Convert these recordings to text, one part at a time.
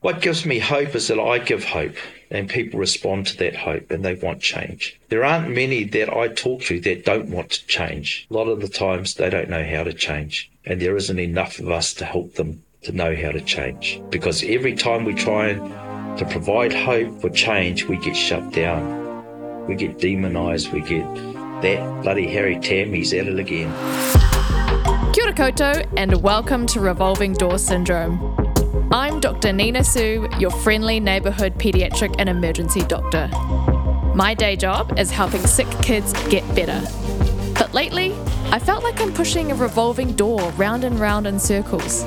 What gives me hope is that I give hope and people respond to that hope and they want change. There aren't many that I talk to that don't want to change. A lot of the times they don't know how to change and there isn't enough of us to help them to know how to change. Because every time we try to provide hope for change, we get shut down. We get demonized. We get that bloody Harry Tam, he's at it again. Kia ora koutou, and welcome to Revolving Door Syndrome. I'm Dr. Nina Sue, your friendly neighbourhood paediatric and emergency doctor. My day job is helping sick kids get better. But lately, I felt like I'm pushing a revolving door round and round in circles.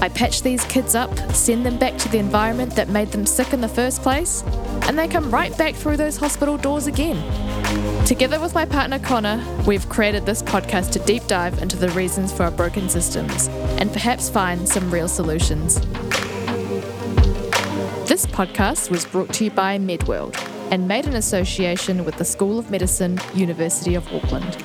I patch these kids up, send them back to the environment that made them sick in the first place, and they come right back through those hospital doors again. Together with my partner Connor, we've created this podcast to deep dive into the reasons for our broken systems and perhaps find some real solutions. This podcast was brought to you by MedWorld and made in association with the School of Medicine, University of Auckland.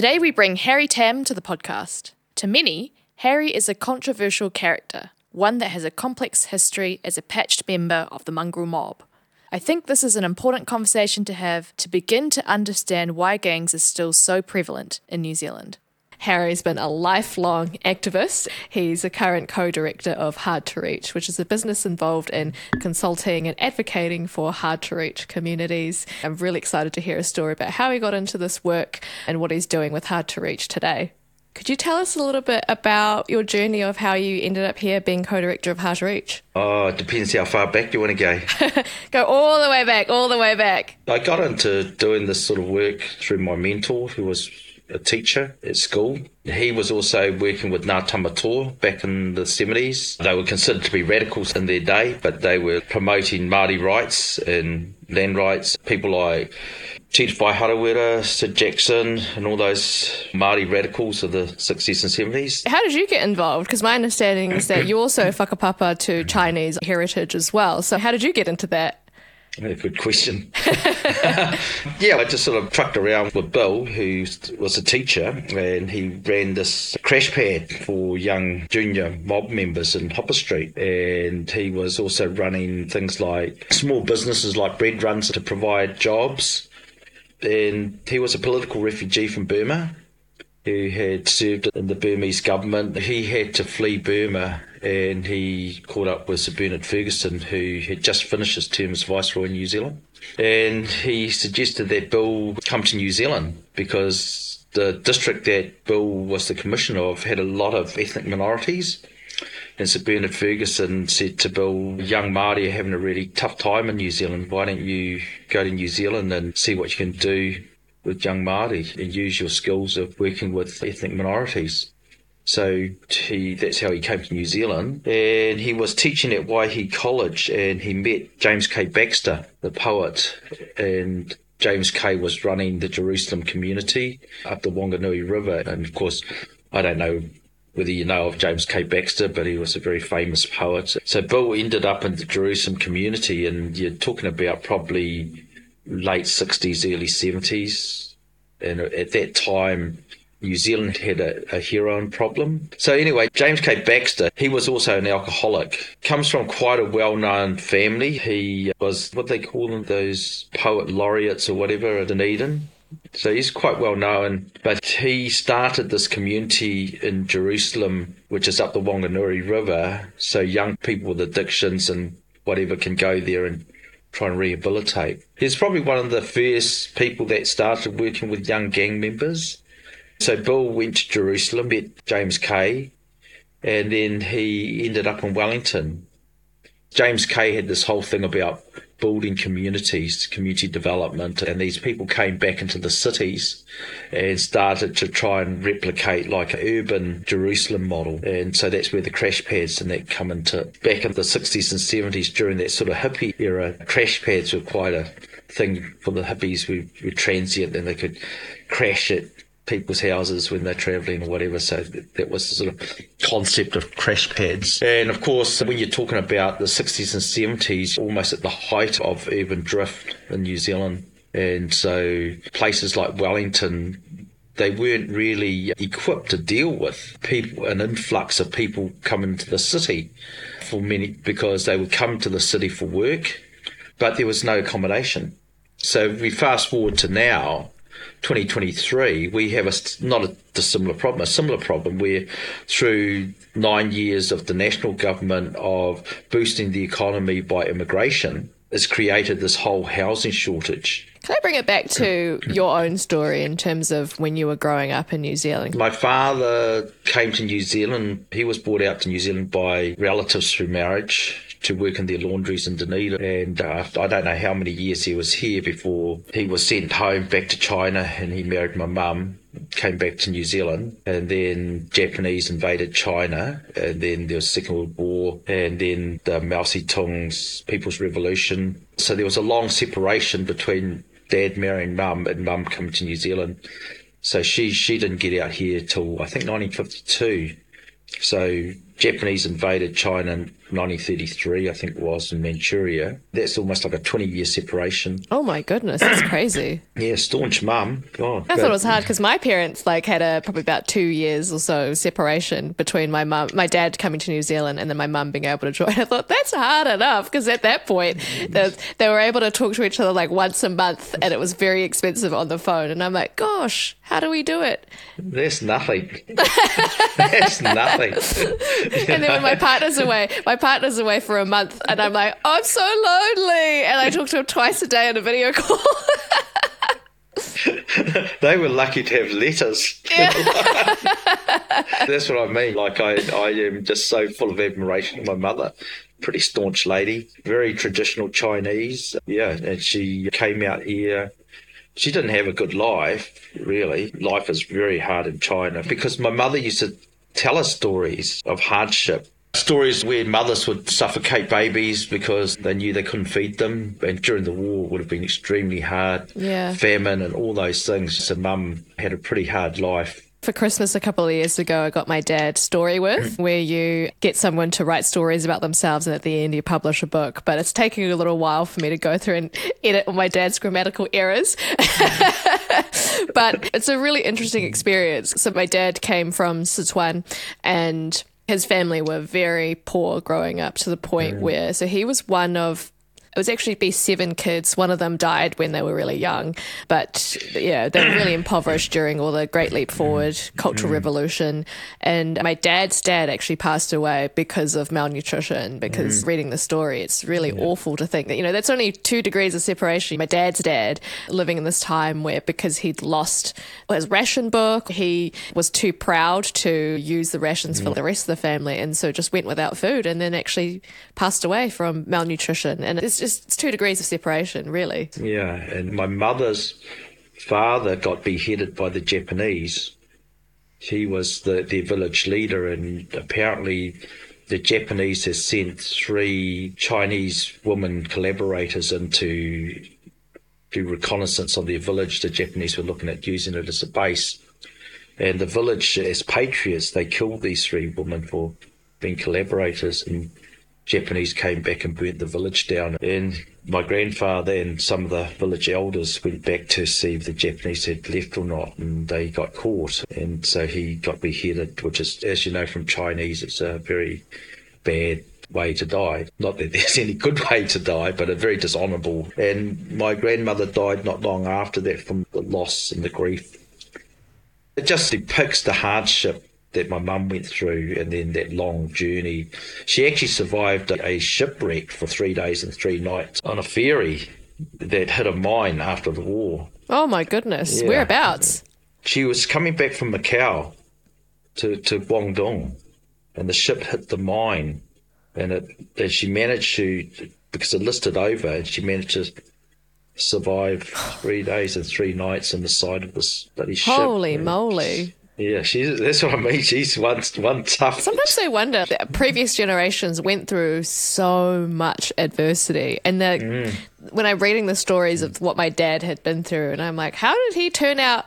Today we bring Harry Tam to the podcast. To many, Harry is a controversial character, one that has a complex history as a patched member of the mongrel mob. I think this is an important conversation to have to begin to understand why gangs are still so prevalent in New Zealand. Harry's been a lifelong activist. He's a current co director of Hard to Reach, which is a business involved in consulting and advocating for hard to reach communities. I'm really excited to hear a story about how he got into this work and what he's doing with Hard to Reach today. Could you tell us a little bit about your journey of how you ended up here being co director of Hard to Reach? Oh, it depends how far back you want to go. Go all the way back, all the way back. I got into doing this sort of work through my mentor, who was a teacher at school. He was also working with Ngā Tamatoa back in the 70s. They were considered to be radicals in their day, but they were promoting Māori rights and land rights. People like Chief Harawira, Sid Jackson, and all those Māori radicals of the 60s and 70s. How did you get involved? Because my understanding is that you also whakapapa to Chinese heritage as well. So how did you get into that? Good question. yeah, I just sort of trucked around with Bill, who was a teacher, and he ran this crash pad for young junior mob members in Hopper Street. And he was also running things like small businesses like bread runs to provide jobs. And he was a political refugee from Burma who had served in the Burmese government. He had to flee Burma and he caught up with Sir Bernard Fergusson, who had just finished his term as Viceroy in New Zealand. And he suggested that Bill come to New Zealand because the district that Bill was the commissioner of had a lot of ethnic minorities. And Sir Bernard Fergusson said to Bill, young Māori are having a really tough time in New Zealand. Why don't you go to New Zealand and see what you can do with young Māori and use your skills of working with ethnic minorities? So he, that's how he came to New Zealand. And he was teaching at Waihi College and he met James K. Baxter, the poet. And James K. was running the Jerusalem community up the Wanganui River. And of course, I don't know whether you know of James K. Baxter, but he was a very famous poet. So Bill ended up in the Jerusalem community, and you're talking about probably late 60s, early 70s. And at that time, New Zealand had a, a, heroin problem. So anyway, James K. Baxter, he was also an alcoholic. Comes from quite a well-known family. He was what they call them, those poet laureates or whatever at Dunedin. So he's quite well known, but he started this community in Jerusalem, which is up the Wanganui River. So young people with addictions and whatever can go there and try and rehabilitate. He's probably one of the first people that started working with young gang members. So Bill went to Jerusalem, met James K., and then he ended up in Wellington. James K. had this whole thing about building communities, community development, and these people came back into the cities and started to try and replicate like an urban Jerusalem model. And so that's where the crash pads and that come into back in the 60s and 70s during that sort of hippie era. Crash pads were quite a thing for the hippies who were transient and they could crash at people's houses when they're travelling or whatever. So that was the sort of concept of crash pads. And of course, when you're talking about the 60s and 70s, almost at the height of urban drift in New Zealand. And so places like Wellington, they weren't really equipped to deal with people, an influx of people coming to the city for many, because they would come to the city for work, but there was no accommodation. So we fast forward to now, 2023, we have a not a dissimilar problem, a similar problem where through nine years of the national government of boosting the economy by immigration, has created this whole housing shortage. Can I bring it back to your own story in terms of when you were growing up in New Zealand? My father came to New Zealand. He was brought out to New Zealand by relatives through marriage to work in their laundries in Dunedin. And uh, I don't know how many years he was here before he was sent home back to China and he married my mum. Came back to New Zealand, and then Japanese invaded China, and then there was Second World War, and then the Mao Zedong's People's Revolution. So there was a long separation between dad marrying mum and mum coming to New Zealand. So she she didn't get out here till I think 1952. So Japanese invaded China in 1933, I think it was, in Manchuria. That's almost like a 20 year separation. Oh my goodness, that's crazy. Yeah, staunch mum. God. I thought it was hard because my parents like had a probably about two years or so separation between my mum, my dad coming to New Zealand, and then my mum being able to join. I thought that's hard enough because at that point mm. they, they were able to talk to each other like once a month, and it was very expensive on the phone. And I'm like, gosh, how do we do it? There's nothing. There's nothing. and then when my partner's away, my partner's away for a month, and I'm like, oh, I'm so lonely, and I talk to him twice a day on a video call. they were lucky to have letters. Yeah. That's what I mean. Like I, I am just so full of admiration for my mother. Pretty staunch lady, very traditional Chinese. Yeah, and she came out here. She didn't have a good life, really. Life is very hard in China because my mother used to tell us stories of hardship. Stories where mothers would suffocate babies because they knew they couldn't feed them. And during the war, it would have been extremely hard. Yeah. Famine and all those things. So, mum had a pretty hard life. For Christmas a couple of years ago, I got my dad Storyworth, where you get someone to write stories about themselves and at the end you publish a book. But it's taking a little while for me to go through and edit all my dad's grammatical errors. but it's a really interesting experience. So, my dad came from Sichuan and his family were very poor growing up to the point mm. where, so he was one of it was actually be seven kids. One of them died when they were really young, but yeah, they were really impoverished during all the Great Leap Forward, Cultural mm. Revolution. And my dad's dad actually passed away because of malnutrition. Because mm. reading the story, it's really yeah. awful to think that you know that's only two degrees of separation. My dad's dad living in this time where because he'd lost his ration book, he was too proud to use the rations for the rest of the family, and so just went without food, and then actually passed away from malnutrition. And it's just it's two degrees of separation, really. Yeah, and my mother's father got beheaded by the Japanese. He was the, their village leader, and apparently the Japanese has sent three Chinese women collaborators into do reconnaissance of their village. The Japanese were looking at using it as a base. And the village, as patriots, they killed these three women for being collaborators. And Japanese came back and burnt the village down. And my grandfather and some of the village elders went back to see if the Japanese had left or not, and they got caught. And so he got beheaded, which is, as you know from Chinese, it's a very bad way to die. Not that there's any good way to die, but a very dishonourable. And my grandmother died not long after that from the loss and the grief. It just depicts the hardship that my mum went through and then that long journey. She actually survived a shipwreck for three days and three nights on a ferry that hit a mine after the war. Oh my goodness. Yeah. Whereabouts? She was coming back from Macau to, to Guangdong and the ship hit the mine and it and she managed to because it listed over and she managed to survive three days and three nights on the side of this bloody ship. Holy moly. Yeah, she's that's what I mean. She's one one tough. Sometimes I wonder that previous generations went through so much adversity, and that mm. when I'm reading the stories of what my dad had been through, and I'm like, how did he turn out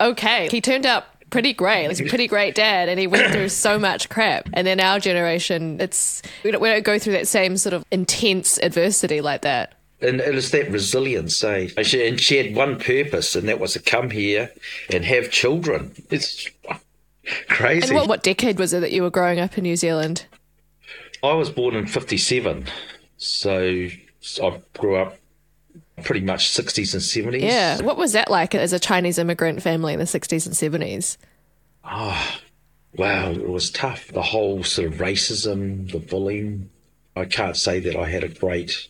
okay. He turned out pretty great. He's a pretty great dad, and he went through so much crap. And then our generation, it's we don't, we don't go through that same sort of intense adversity like that. And it was that resilience, eh? And she, and she had one purpose, and that was to come here and have children. It's crazy. And what, what decade was it that you were growing up in New Zealand? I was born in 57, so I grew up pretty much 60s and 70s. Yeah. What was that like as a Chinese immigrant family in the 60s and 70s? Oh, wow, it was tough. The whole sort of racism, the bullying. I can't say that I had a great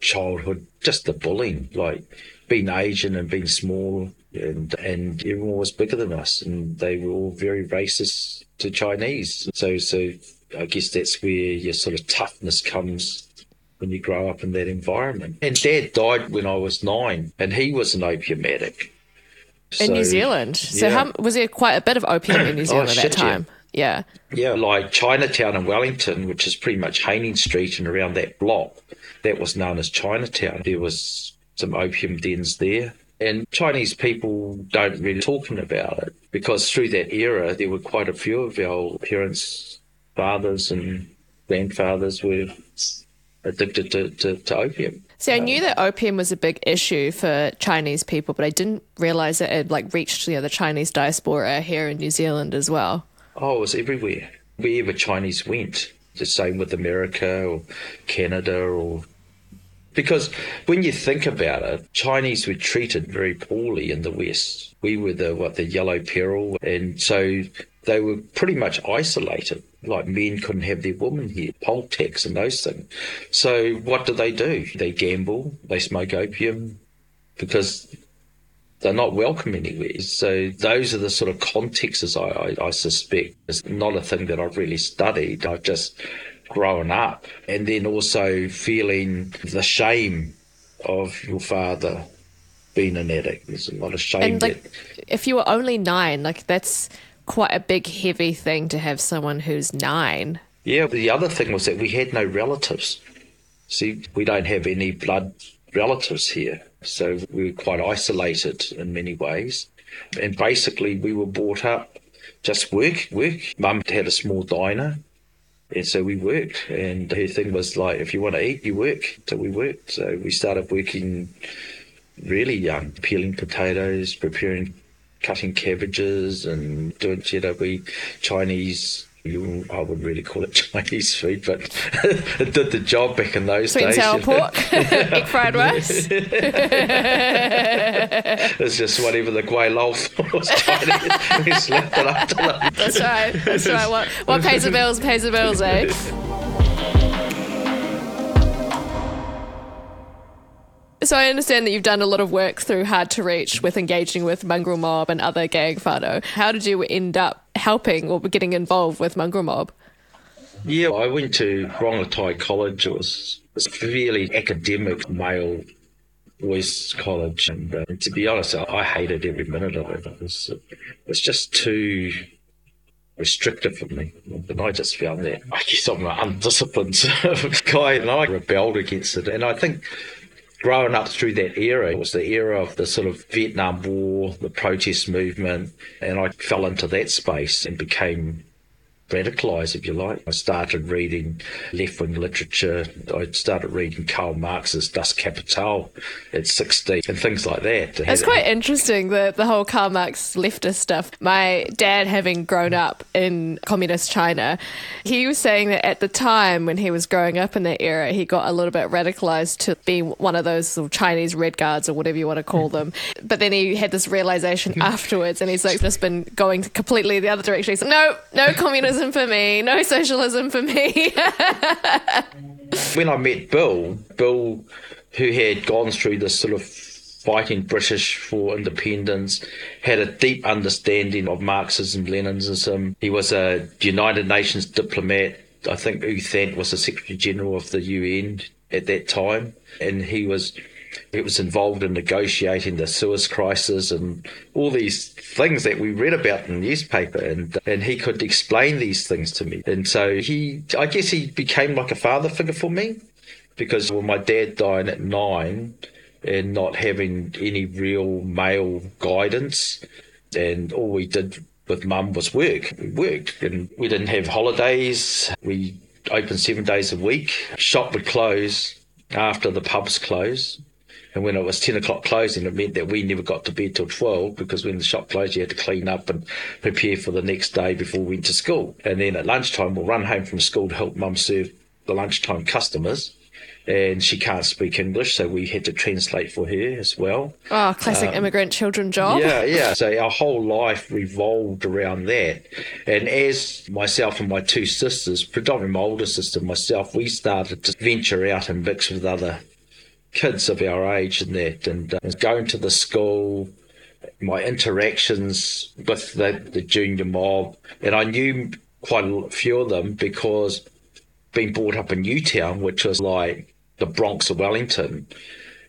childhood, just the bullying, like being Asian and being small, and and everyone was bigger than us, and they were all very racist to Chinese. So so I guess that's where your sort of toughness comes when you grow up in that environment. And Dad died when I was nine, and he was an opium addict. In So- New Zealand. So yeah. how, was there quite a bit of opium in New oh, Zealand at that shit, yeah. time? Yeah. Yeah, like Chinatown in Wellington, which is pretty much Haining Street and around that block, that was known as Chinatown. There was some opium dens there. And Chinese people don't really talking about it because through that era, there were quite a few of our parents, fathers, and grandfathers were addicted to, to, to opium. See, I knew that opium was a big issue for Chinese people, but I didn't realize that it like reached you know, the Chinese diaspora here in New Zealand as well. Oh, it was everywhere. Wherever Chinese went. The same with America or Canada or because when you think about it, Chinese were treated very poorly in the West. We were the what the yellow peril and so they were pretty much isolated. Like men couldn't have their women here, poll tax and those things. So what do they do? They gamble, they smoke opium because they're not welcome anywhere. So those are the sort of contexts I, I, I suspect. It's not a thing that I've really studied. I've just grown up and then also feeling the shame of your father being an addict. There's a lot of shame And like, that if you were only nine, like that's quite a big, heavy thing to have someone who's nine. Yeah, the other thing was that we had no relatives. See, we don't have any blood relatives here. So we were quite isolated in many ways. And basically, we were brought up just work, work. Mum had a small diner. And so we worked. And her thing was like, if you want to eat, you work. So we worked. So we started working really young, peeling potatoes, preparing, cutting cabbages, and doing you know, we Chinese. You, I wouldn't really call it Chinese food, but it did the job back in those Sweet days. sour pork, egg fried rice. It's just whatever the gweilo was Chinese. we slapped it up to them. That's right. That's right. What, what pays the bills pays the bills, eh? So I understand that you've done a lot of work through Hard to Reach with engaging with Mongrel Mob and other gang whānau. How did you end up helping or getting involved with Mongrel Mob? Yeah, I went to Rongotai College. It was, a fairly academic male boys' college, and uh, to be honest, I, I hated every minute of it. It was, it was just too restrictive for me, and I just found that I guess I'm an undisciplined guy, and I rebelled against it. And I think growing up through that era it was the era of the sort of Vietnam War, the protest movement, and I fell into that space and became radicalised, if you like. I started reading left wing literature. I started reading Karl Marx's Das Kapital at 16 and things like that. It's quite interesting, the, the whole Karl Marx leftist stuff. My dad, having grown up in communist China, he was saying that at the time when he was growing up in that era, he got a little bit radicalized to be one of those sort of Chinese red guards or whatever you want to call hmm. them. But then he had this realization hmm. afterwards and he's like just been going completely the other direction. He's like, no, no communism for me, no socialism for me. when I met Bill, Bill, who had gone through this sort of fighting British for independence, had a deep understanding of Marxism, Leninism. He was a United Nations diplomat. I think U Thant was the Secretary General of the UN at that time, and he was he was involved in negotiating the Suez crisis and all these things that we read about in the newspaper and and he could explain these things to me and so he I guess he became like a father figure for me because when my dad died at nine and not having any real male guidance And all we did with mum was work. We worked and we didn't have holidays. We opened seven days a week. Shop would close after the pubs closed. And when it was 10 o'clock closing, it meant that we never got to bed till 12 because when the shop closed, you had to clean up and prepare for the next day before we went to school. And then at lunchtime, we'll run home from school to help mum serve the lunchtime customers. And she can't speak English, so we had to translate for her as well. Oh, classic immigrant children job. Um, Yeah, yeah. So our whole life revolved around that. And as myself and my two sisters, predominantly my older sister and myself, we started to venture out and mix with other kids of our age and that, and uh, going to the school, my interactions with the, the junior mob, and I knew quite a few of them because being brought up in Newtown, which was like the Bronx of Wellington,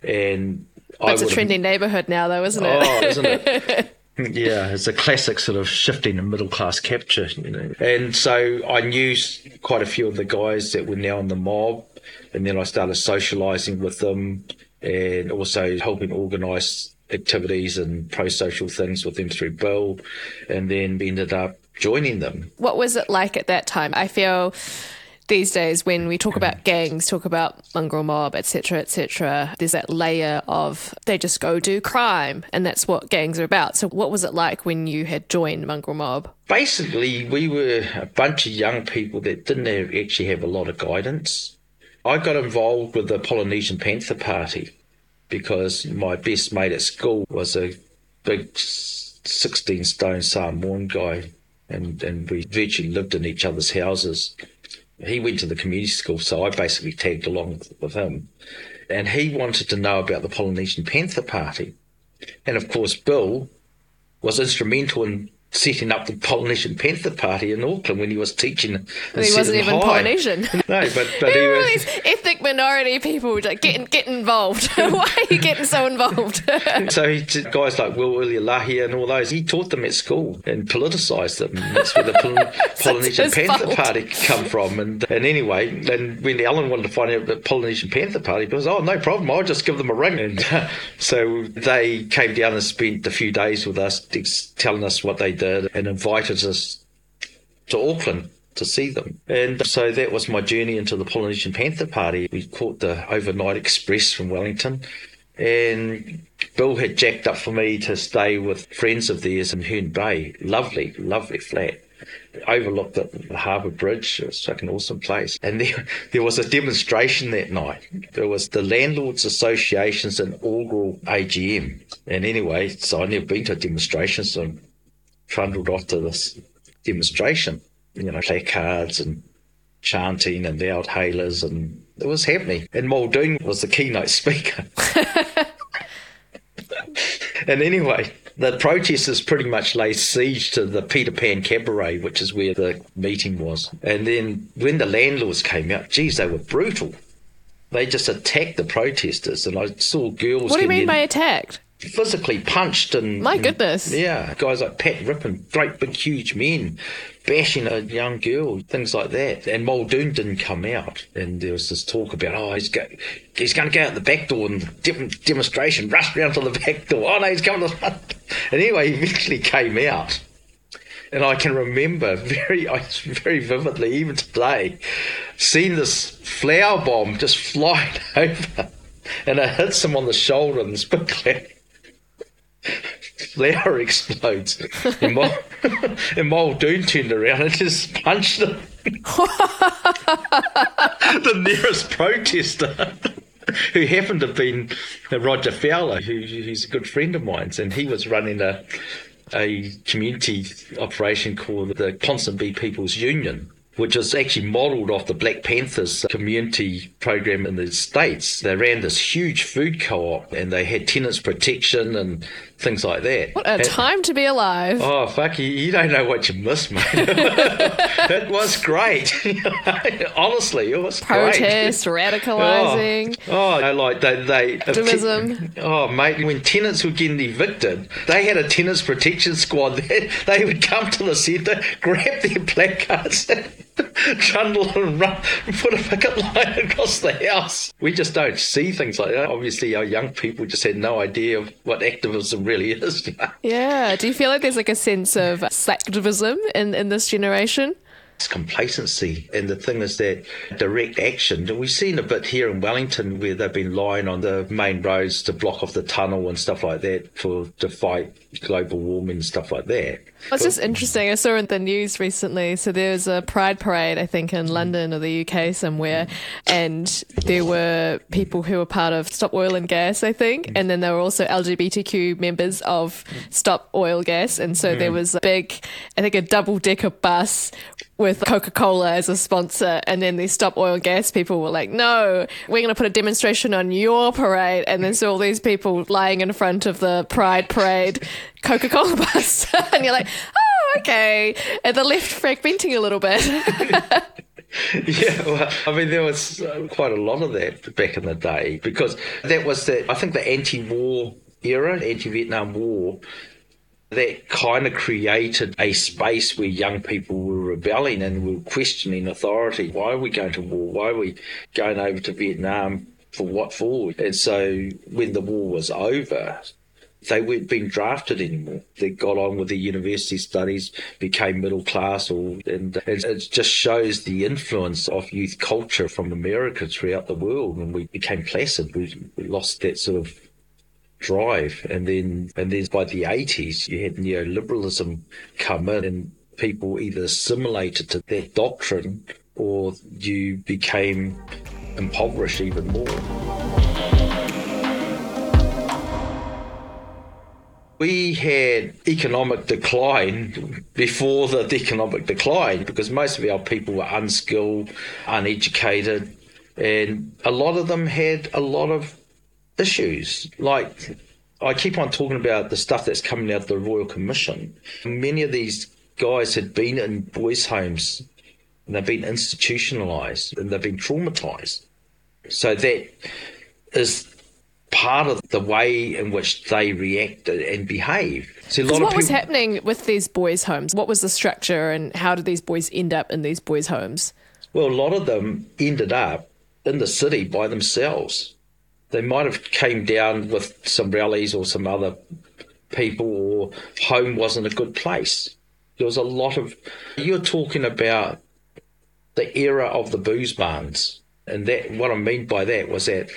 and It's a trendy neighbourhood now, though, isn't it? Oh, isn't it? yeah, it's a classic sort of shifting and middle class capture, you know. And so I knew quite a few of the guys that were now in the mob, and then I started socialising with them and also helping organise activities and pro social things with them through Bill, and then ended up joining them. what was it like at that time? I feel these days when we talk about gangs, talk about mongrel mob, etc., etc., there's that layer of they just go do crime, and that's what gangs are about. So, what was it like when you had joined mongrel mob? basically we were a bunch of young people that didn't have, actually have a lot of guidance. I got involved with the Polynesian Panther Party because my best mate at school was a big 16 stone Samoan guy and, and we virtually lived in each other's houses. He went to the community school, so I basically tagged along with, with him. And he wanted to know about the Polynesian Panther Party. And of course, Bill was instrumental in setting up the Polynesian Panther Party in Auckland when he was teaching. in And he wasn't even High. Polynesian. No, but, but he was. these ethnic minority people like, get get involved? Why are you getting so involved? So he, guys like Will 'Ilolahia and all those, he taught them at school and politicised them. That's where the Poly- Polynesian Panther fault. Party come from. And and anyway, and when Alan wanted to find out about the Polynesian Panther Party, he goes, "Oh, no problem. I'll just give them a ring." And so they came down and spent a few days with us, telling us what they did, and invited us to Auckland to see them. And so that was my journey into the Polynesian Panther Party. We caught the overnight express from Wellington. And Bill had jacked up for me to stay with friends of theirs in Herne Bay. Lovely, lovely flat. Overlooked the, harbour bridge. It was like an awesome place. And there, there was a demonstration that night. There was the Landlords Association's inaugural AGM. And anyway, so I'd never been to a demonstration, so trundled off to this demonstration. You know, placards and chanting and loud hailers and it was happening. And Muldoon was the keynote speaker. and anyway, the protesters pretty much laid siege to the Peter Pan Cabaret, which is where the meeting was. And then when the landlords came out, geez, they were brutal. They just attacked the protesters, and I saw girls. what do you mean by attacked? Physically punched and My goodness. yeah guys like pat rippon great big huge men bashing a young girl things like that. And muldoon didn't come out. And there was this talk about oh he's go, he's going to go out the back door and different demonstration rushed round to the back door. Oh no he's coming to the front and anyway he eventually came out. And I can remember very, I very vividly, even today, seeing this flower bomb just flying over, and it hits him on the shoulder, and this big flower explodes. And, Mul- and turned around and just punched him. the nearest protester. Who happened to have been Roger Fowler, who, who's a good friend of mine, and he was running a a community operation called the Ponsonby People's Union, which was actually modelled off the Black Panthers community program in the States. They ran this huge food co op and they had tenants protection and things like that. What a And- time to be alive. Oh fuck! You, you don't know what you missed, mate. it was great. Honestly, it was great. Protest, radicalizing. Oh, oh no, like they, they Activism. Oh, mate, when tenants were getting evicted, they had a tenants protection squad. They, they would come to the centre, grab their placards, trundle and run put a pickup line across the house. We just don't see things like that. Obviously, our young people just had no idea of what activism really is. yeah. Do you feel like there's like a sense of slacktivism in, in this generation? Complacency. And the thing is that direct action, we've seen a bit here in Wellington where they've been lying on the main roads to block off the tunnel and stuff like that for to fight global warming and stuff like that. It's just interesting. I saw in the news recently. So there was a pride parade, I think, in London or the UK somewhere, and there were people who were part of Stop Oil and Gas, I think, and then there were also LGBTQ members of Stop Oil Gas, and so there mm. was a big, I think, a double decker bus with Coca Cola as a sponsor, and then the Stop Oil and Gas people were like, "No, we're going to put a demonstration on your parade," and then so all these people lying in front of the Pride parade Coca Cola bus. and you're like, oh, okay. And the left fragmenting a little bit. yeah, well, I mean, there was uh, quite a lot of that back in the day because that was the, I think, the anti war era, anti Vietnam War. That kind of created a space where young people were rebelling and were questioning authority. Why are we going to war? Why are we going over to Vietnam? For what for? And so when the war was over, they weren't being drafted anymore. They got on with their university studies, became middle class, or and it just shows the influence of youth culture from America throughout the world. When we became placid, we lost that sort of drive, and then and then by the eighties, you had neoliberalism come in, and people either assimilated to that doctrine, or you became impoverished even more. we had economic decline before the economic decline because most of our people were unskilled, uneducated, and a lot of them had a lot of issues. Like I keep on talking about the stuff that's coming out of the Royal Commission. Many of these guys had been in boys' homes and they've been institutionalized and they've been traumatized. So that is part of the way in which they react and behave. So what people... was happening with these boys' homes? What was the structure and how did these boys end up in these boys' homes? Well, a lot of them ended up in the city by themselves. They might have came down with some rallies or some other people or home wasn't a good place. There was a lot of you're talking about the era of the booze barns. And that what I mean by that was that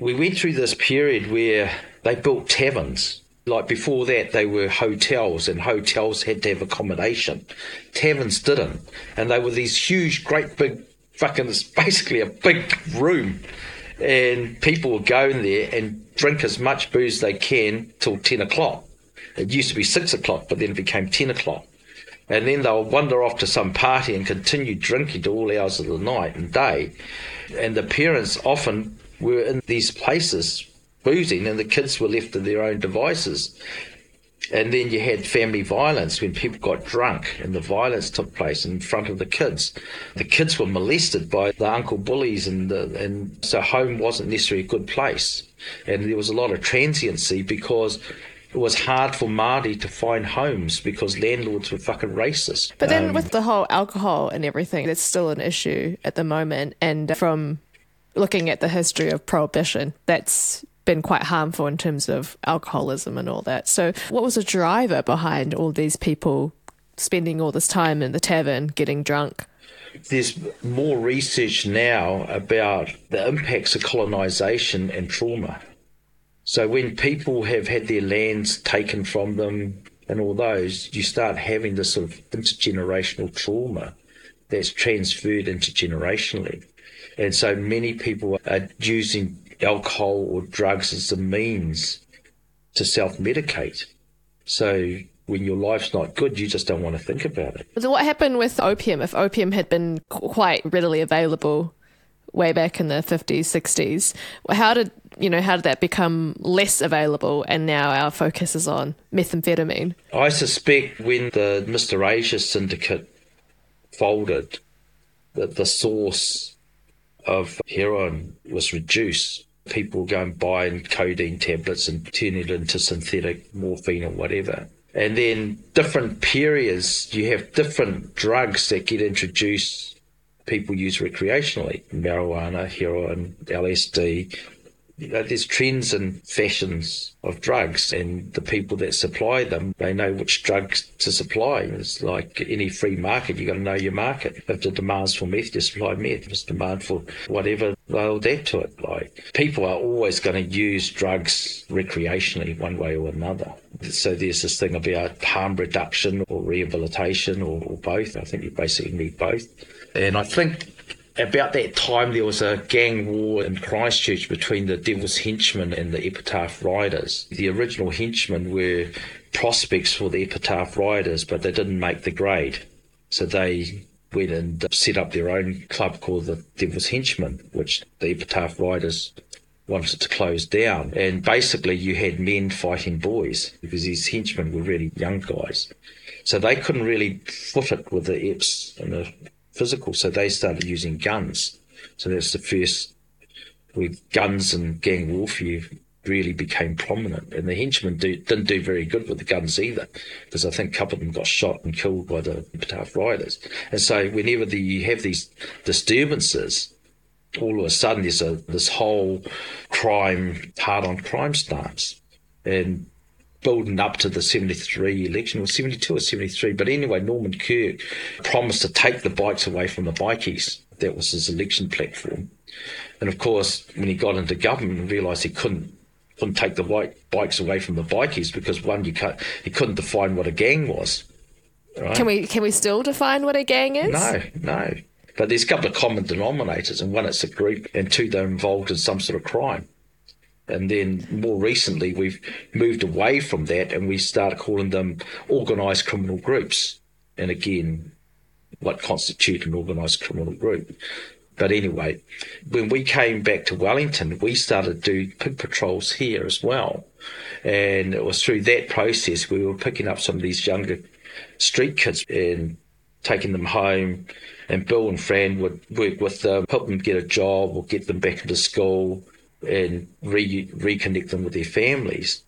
we went through this period where they built taverns. Like before that, they were hotels, and hotels had to have accommodation. Taverns didn't, and they were these huge, great big, fucking, basically a big room, and people would go in there and drink as much booze as they can till ten o'clock. It used to be six o'clock, but then it became ten o'clock and then they'll wander off to some party and continue drinking to all hours of the night and day. And the parents often were in these places boozing, and the kids were left to their own devices. And then you had family violence when people got drunk and the violence took place in front of the kids. The kids were molested by the uncle bullies, and, the, and so home wasn't necessarily a good place. And there was a lot of transiency because it was hard for Māori to find homes because landlords were fucking racist. But then um, with the whole alcohol and everything, it's still an issue at the moment. And from looking at the history of prohibition, that's been quite harmful in terms of alcoholism and all that. So, what was the driver behind all these people spending all this time in the tavern getting drunk? There's more research now about the impacts of colonisation and trauma. So, when people have had their lands taken from them and all those, you start having this sort of intergenerational trauma that's transferred intergenerationally. And so many people are using alcohol or drugs as a means to self medicate. So when your life's not good, you just don't want to think about it. So, what happened with opium? If opium had been quite readily available way back in the 50s, 60s, how did you know how did that become less available and now our focus is on methamphetamine? I suspect when the Mr. Asia syndicate folded, that the source of heroin was reduced. People go and buy codeine tablets and turn it into synthetic morphine or whatever. And then different periods, you have different drugs that get introduced people use recreationally marijuana, heroin, LSD, you know, there's trends and fashions of drugs, and the people that supply them, they know which drugs to supply. It's like any free market, you've got to know your market. If the demand's for meth, you supply meth. If it's demand for whatever, they'll adapt to it. Like people are always going to use drugs recreationally, one way or another. So there's this thing about harm reduction or rehabilitation or, or both. I think you basically need both. And I think about that time, there was a gang war in Christchurch between the Devil's Henchmen and the Epitaph Riders. The original henchmen were prospects for the Epitaph Riders, but they didn't make the grade. So they went and set up their own club called the Devil's Henchmen, which the Epitaph Riders wanted to close down. And basically, you had men fighting boys because these henchmen were really young guys. So they couldn't really foot it with the Eps and the physical. So they started using guns. So that's the first where guns and gang warfare really became prominent. And the henchmen do, didn't do very good with the guns either, because I think a couple of them got shot and killed by the Epitaph Riders. And so whenever the, you have these disturbances, all of a sudden there's a this whole crime, hard on crime stance. And building up to the 73 election, or 72 or 73. But anyway, Norman Kirk promised to take the bikes away from the bikies. That was his election platform. And of course, when he got into government and realised he couldn't couldn't take the bike, bikes away from the bikies because one, you can't, he couldn't define what a gang was. Right? Can we can we still define what a gang is? No, no. But there's a couple of common denominators, and one, it's a group, and two, they're involved in some sort of crime. And then more recently, we've moved away from that and we started calling them organised criminal groups. And again, what constitute an organised criminal group? But anyway, when we came back to Wellington, we started to do pig patrols here as well. And it was through that process we were picking up some of these younger street kids and taking them home. And Bill and Fran would work with them, help them get a job or get them back into school and re- reconnect them with their families.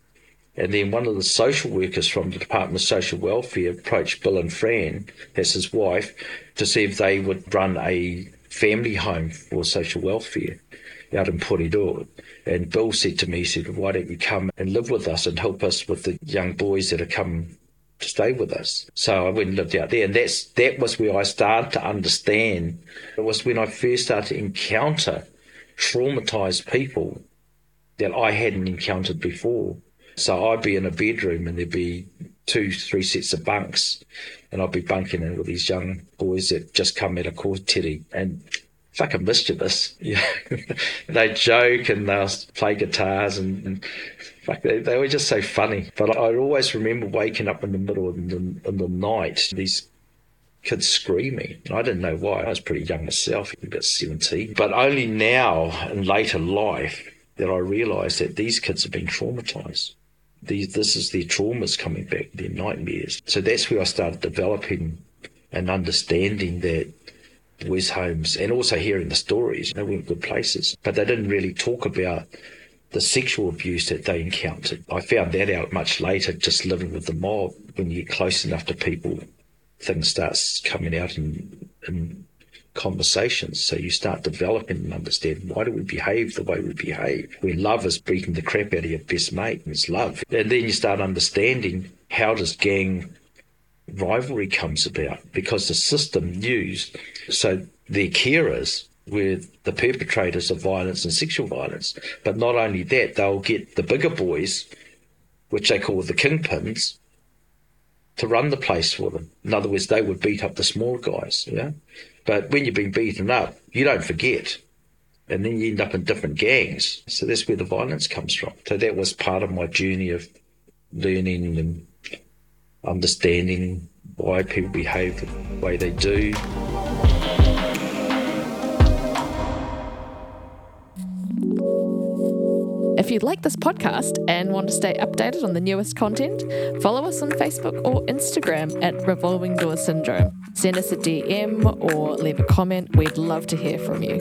And then one of the social workers from the Department of Social Welfare approached Bill and Fran, that's his wife, to see if they would run a family home for social welfare out in Porirua. And Bill said to me, he said, why don't you come and live with us and help us with the young boys that are come to stay with us. So I went and lived out there. And that's that was where I started to understand. It was when I first started to encounter traumatized people that I hadn't encountered before. So I'd be in a bedroom and there'd be two, three sets of bunks, and I'd be bunking in with these young boys that just come out of Kohitere and fucking mischievous. Yeah. they'd joke and they'll play guitars and, and fuck, they, they, were just so funny. But I always remember waking up in the middle of the, in the night, these kids screaming. I didn't know why. I was pretty young myself, about 17. But only now in later life that I realised that these kids have been traumatised. These, this is their traumas coming back, their nightmares. So that's where I started developing and understanding that boys' homes and also hearing the stories. They weren't good places, but they didn't really talk about the sexual abuse that they encountered. I found that out much later, just living with the mob. When you get close enough to people, things starts coming out in, in conversations. So you start developing and understanding why do we behave the way we behave. When love is beating the crap out of your best mate, and it's love. And then you start understanding how does gang rivalry comes about because the system used so their carers were the perpetrators of violence and sexual violence. But not only that, they'll get the bigger boys, which they call the kingpins, to run the place for them. In other words, they would beat up the small guys. Yeah. But when you've been beaten up, you don't forget. And then you end up in different gangs. So that's where the violence comes from. So that was part of my journey of learning and understanding why people behave the way they do. If you'd like this podcast and want to stay updated on the newest content, follow us on Facebook or Instagram at Revolving Door Syndrome. Send us a DM or leave a comment. We'd love to hear from you.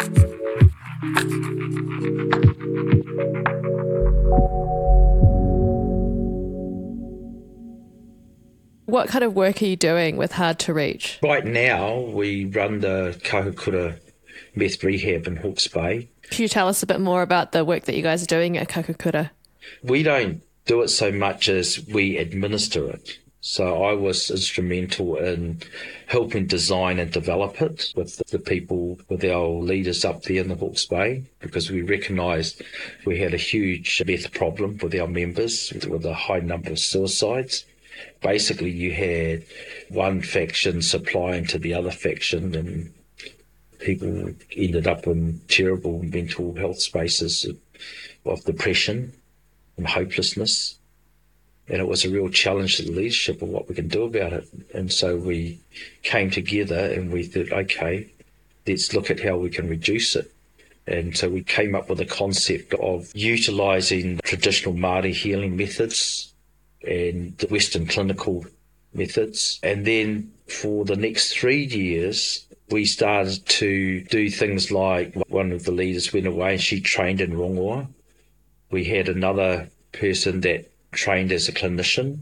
what kind of work are you doing with Hard to Reach? Right now, we run the Kahukura Meth Rehab in Hawke's Bay. Could you tell us a bit more about the work that you guys are doing at Kahukura? We don't do it so much as we administer it. So I was instrumental in helping design and develop it with the people, with our leaders up there in the Hawke's Bay, because we recognised we had a huge meth problem with our members with a high number of suicides. Basically, you had one faction supplying to the other faction, and people ended up in terrible mental health spaces of depression and hopelessness and it was a real challenge to the leadership of what we can do about it. And so we came together and we thought, okay, let's look at how we can reduce it. And so we came up with a concept of utilising traditional Māori healing methods and the Western clinical methods. And then for the next three years, we started to do things like one of the leaders went away and she trained in Rongoa. We had another person that trained as a clinician.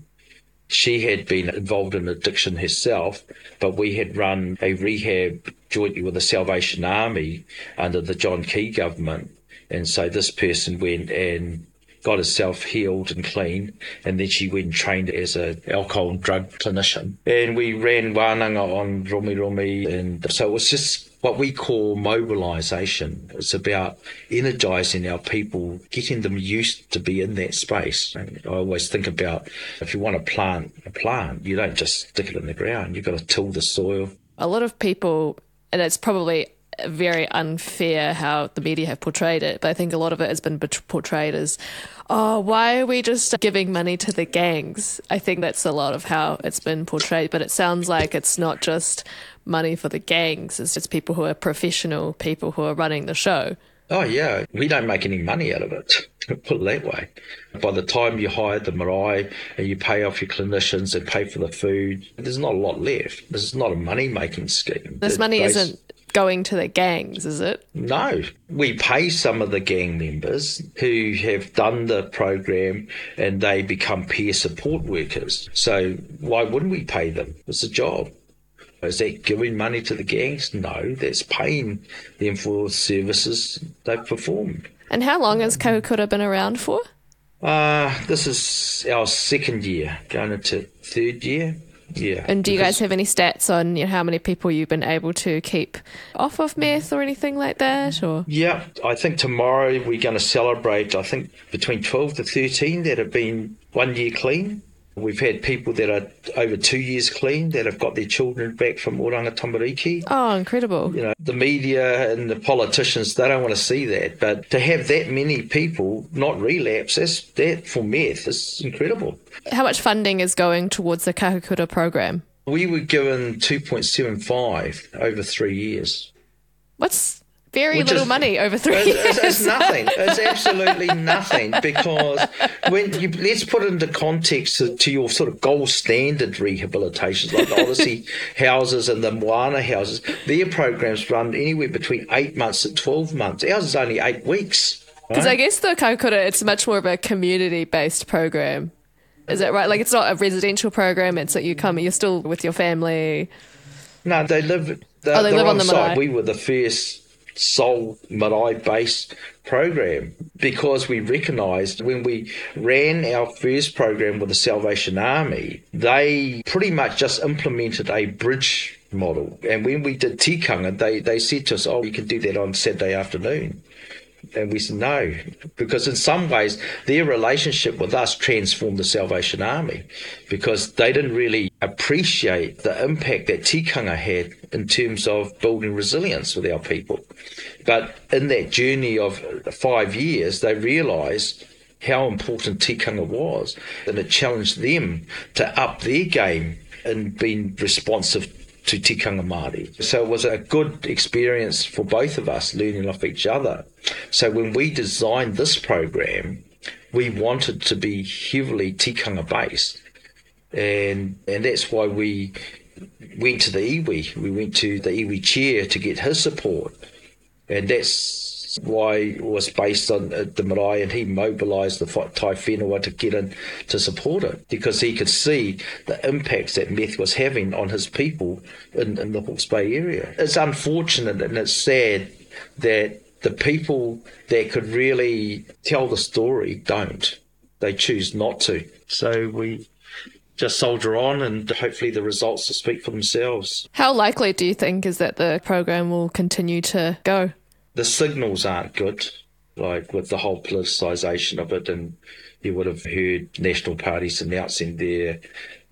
She had been involved in addiction herself, but we had run a rehab jointly with the Salvation Army under the John Key government. And so this person went and got herself healed and clean, and then she went and trained as an alcohol and drug clinician. And we ran wānanga on Romi Romi, and so it was just what we call mobilisation. It's about energising our people, getting them used to be in that space. And I always think about if you want to plant a plant, you don't just stick it in the ground. You've got to till the soil. A lot of people, and it's probably very unfair how the media have portrayed it, but I think a lot of it has been portrayed as, oh, why are we just giving money to the gangs? I think that's a lot of how it's been portrayed, but it sounds like it's not just money for the gangs. It's just people who are professional, people who are running the show. Oh, yeah. We don't make any money out of it, put it that way. By the time you hire the marae and you pay off your clinicians and pay for the food, there's not a lot left. This is not a money making scheme. This money isn't going to the gangs, is it? No. We pay some of the gang members who have done the program and they become peer support workers. So why wouldn't we pay them? It's a job. Is that giving money to the gangs? No, that's paying them for services they've performed. And how long has Kahukura been around for? Uh, this is our second year, going into third year. Yeah. And do you guys have any stats on you know, how many people you've been able to keep off of meth or anything like that? Or yeah, I think tomorrow we're going to celebrate. I think between twelve to thirteen that have been one year clean. We've had people that are over two years clean that have got their children back from Oranga Tamariki. Oh, incredible. You know, the media and the politicians, they don't want to see that. But to have that many people not relapse, that's, that for meth is incredible. How much funding is going towards the Kahukura program? We were given 2.75 over three years. What's very Which little is, money over three it's, years. It's nothing. It's absolutely nothing because when you let's put it into context to, to, your sort of gold standard rehabilitations like the Odyssey houses and the Moana houses, their programs run anywhere between eight months and twelve months. Ours is only eight weeks. Because right? I guess the Kahukura, it's much more of a community based program. Is that right? Like it's not a residential program. It's that you come, you're still with your family. No, they live. oh, they live on, on the site. We were the first sole marae based program because we recognised when we ran our first program with the Salvation Army, they pretty much just implemented a bridge model. And when we did tikanga, they, they said to us, oh, you can do that on Saturday afternoon. And we said no, because in some ways their relationship with us transformed the Salvation Army because they didn't really appreciate the impact that tikanga had in terms of building resilience with our people. But in that journey of five years, they realised how important tikanga was, and it challenged them to up their game in being responsive to tikanga Māori. So it was a good experience for both of us learning off each other. So when we designed this program, we wanted to be heavily tikanga based. And and that's why we went to the iwi. We went to the iwi chair to get his support. And that's why was based on uh, the marae, and he mobilised the Tai Whenua to get in to support it because he could see the impacts that meth was having on his people in, in the Hawke's Bay area. It's unfortunate and it's sad that the people that could really tell the story don't. They choose not to. So we just soldier on and hopefully the results will speak for themselves. How likely do you think is that the program will continue to go? The signals aren't good, like with the whole politicisation of it, and you would have heard national parties announcing their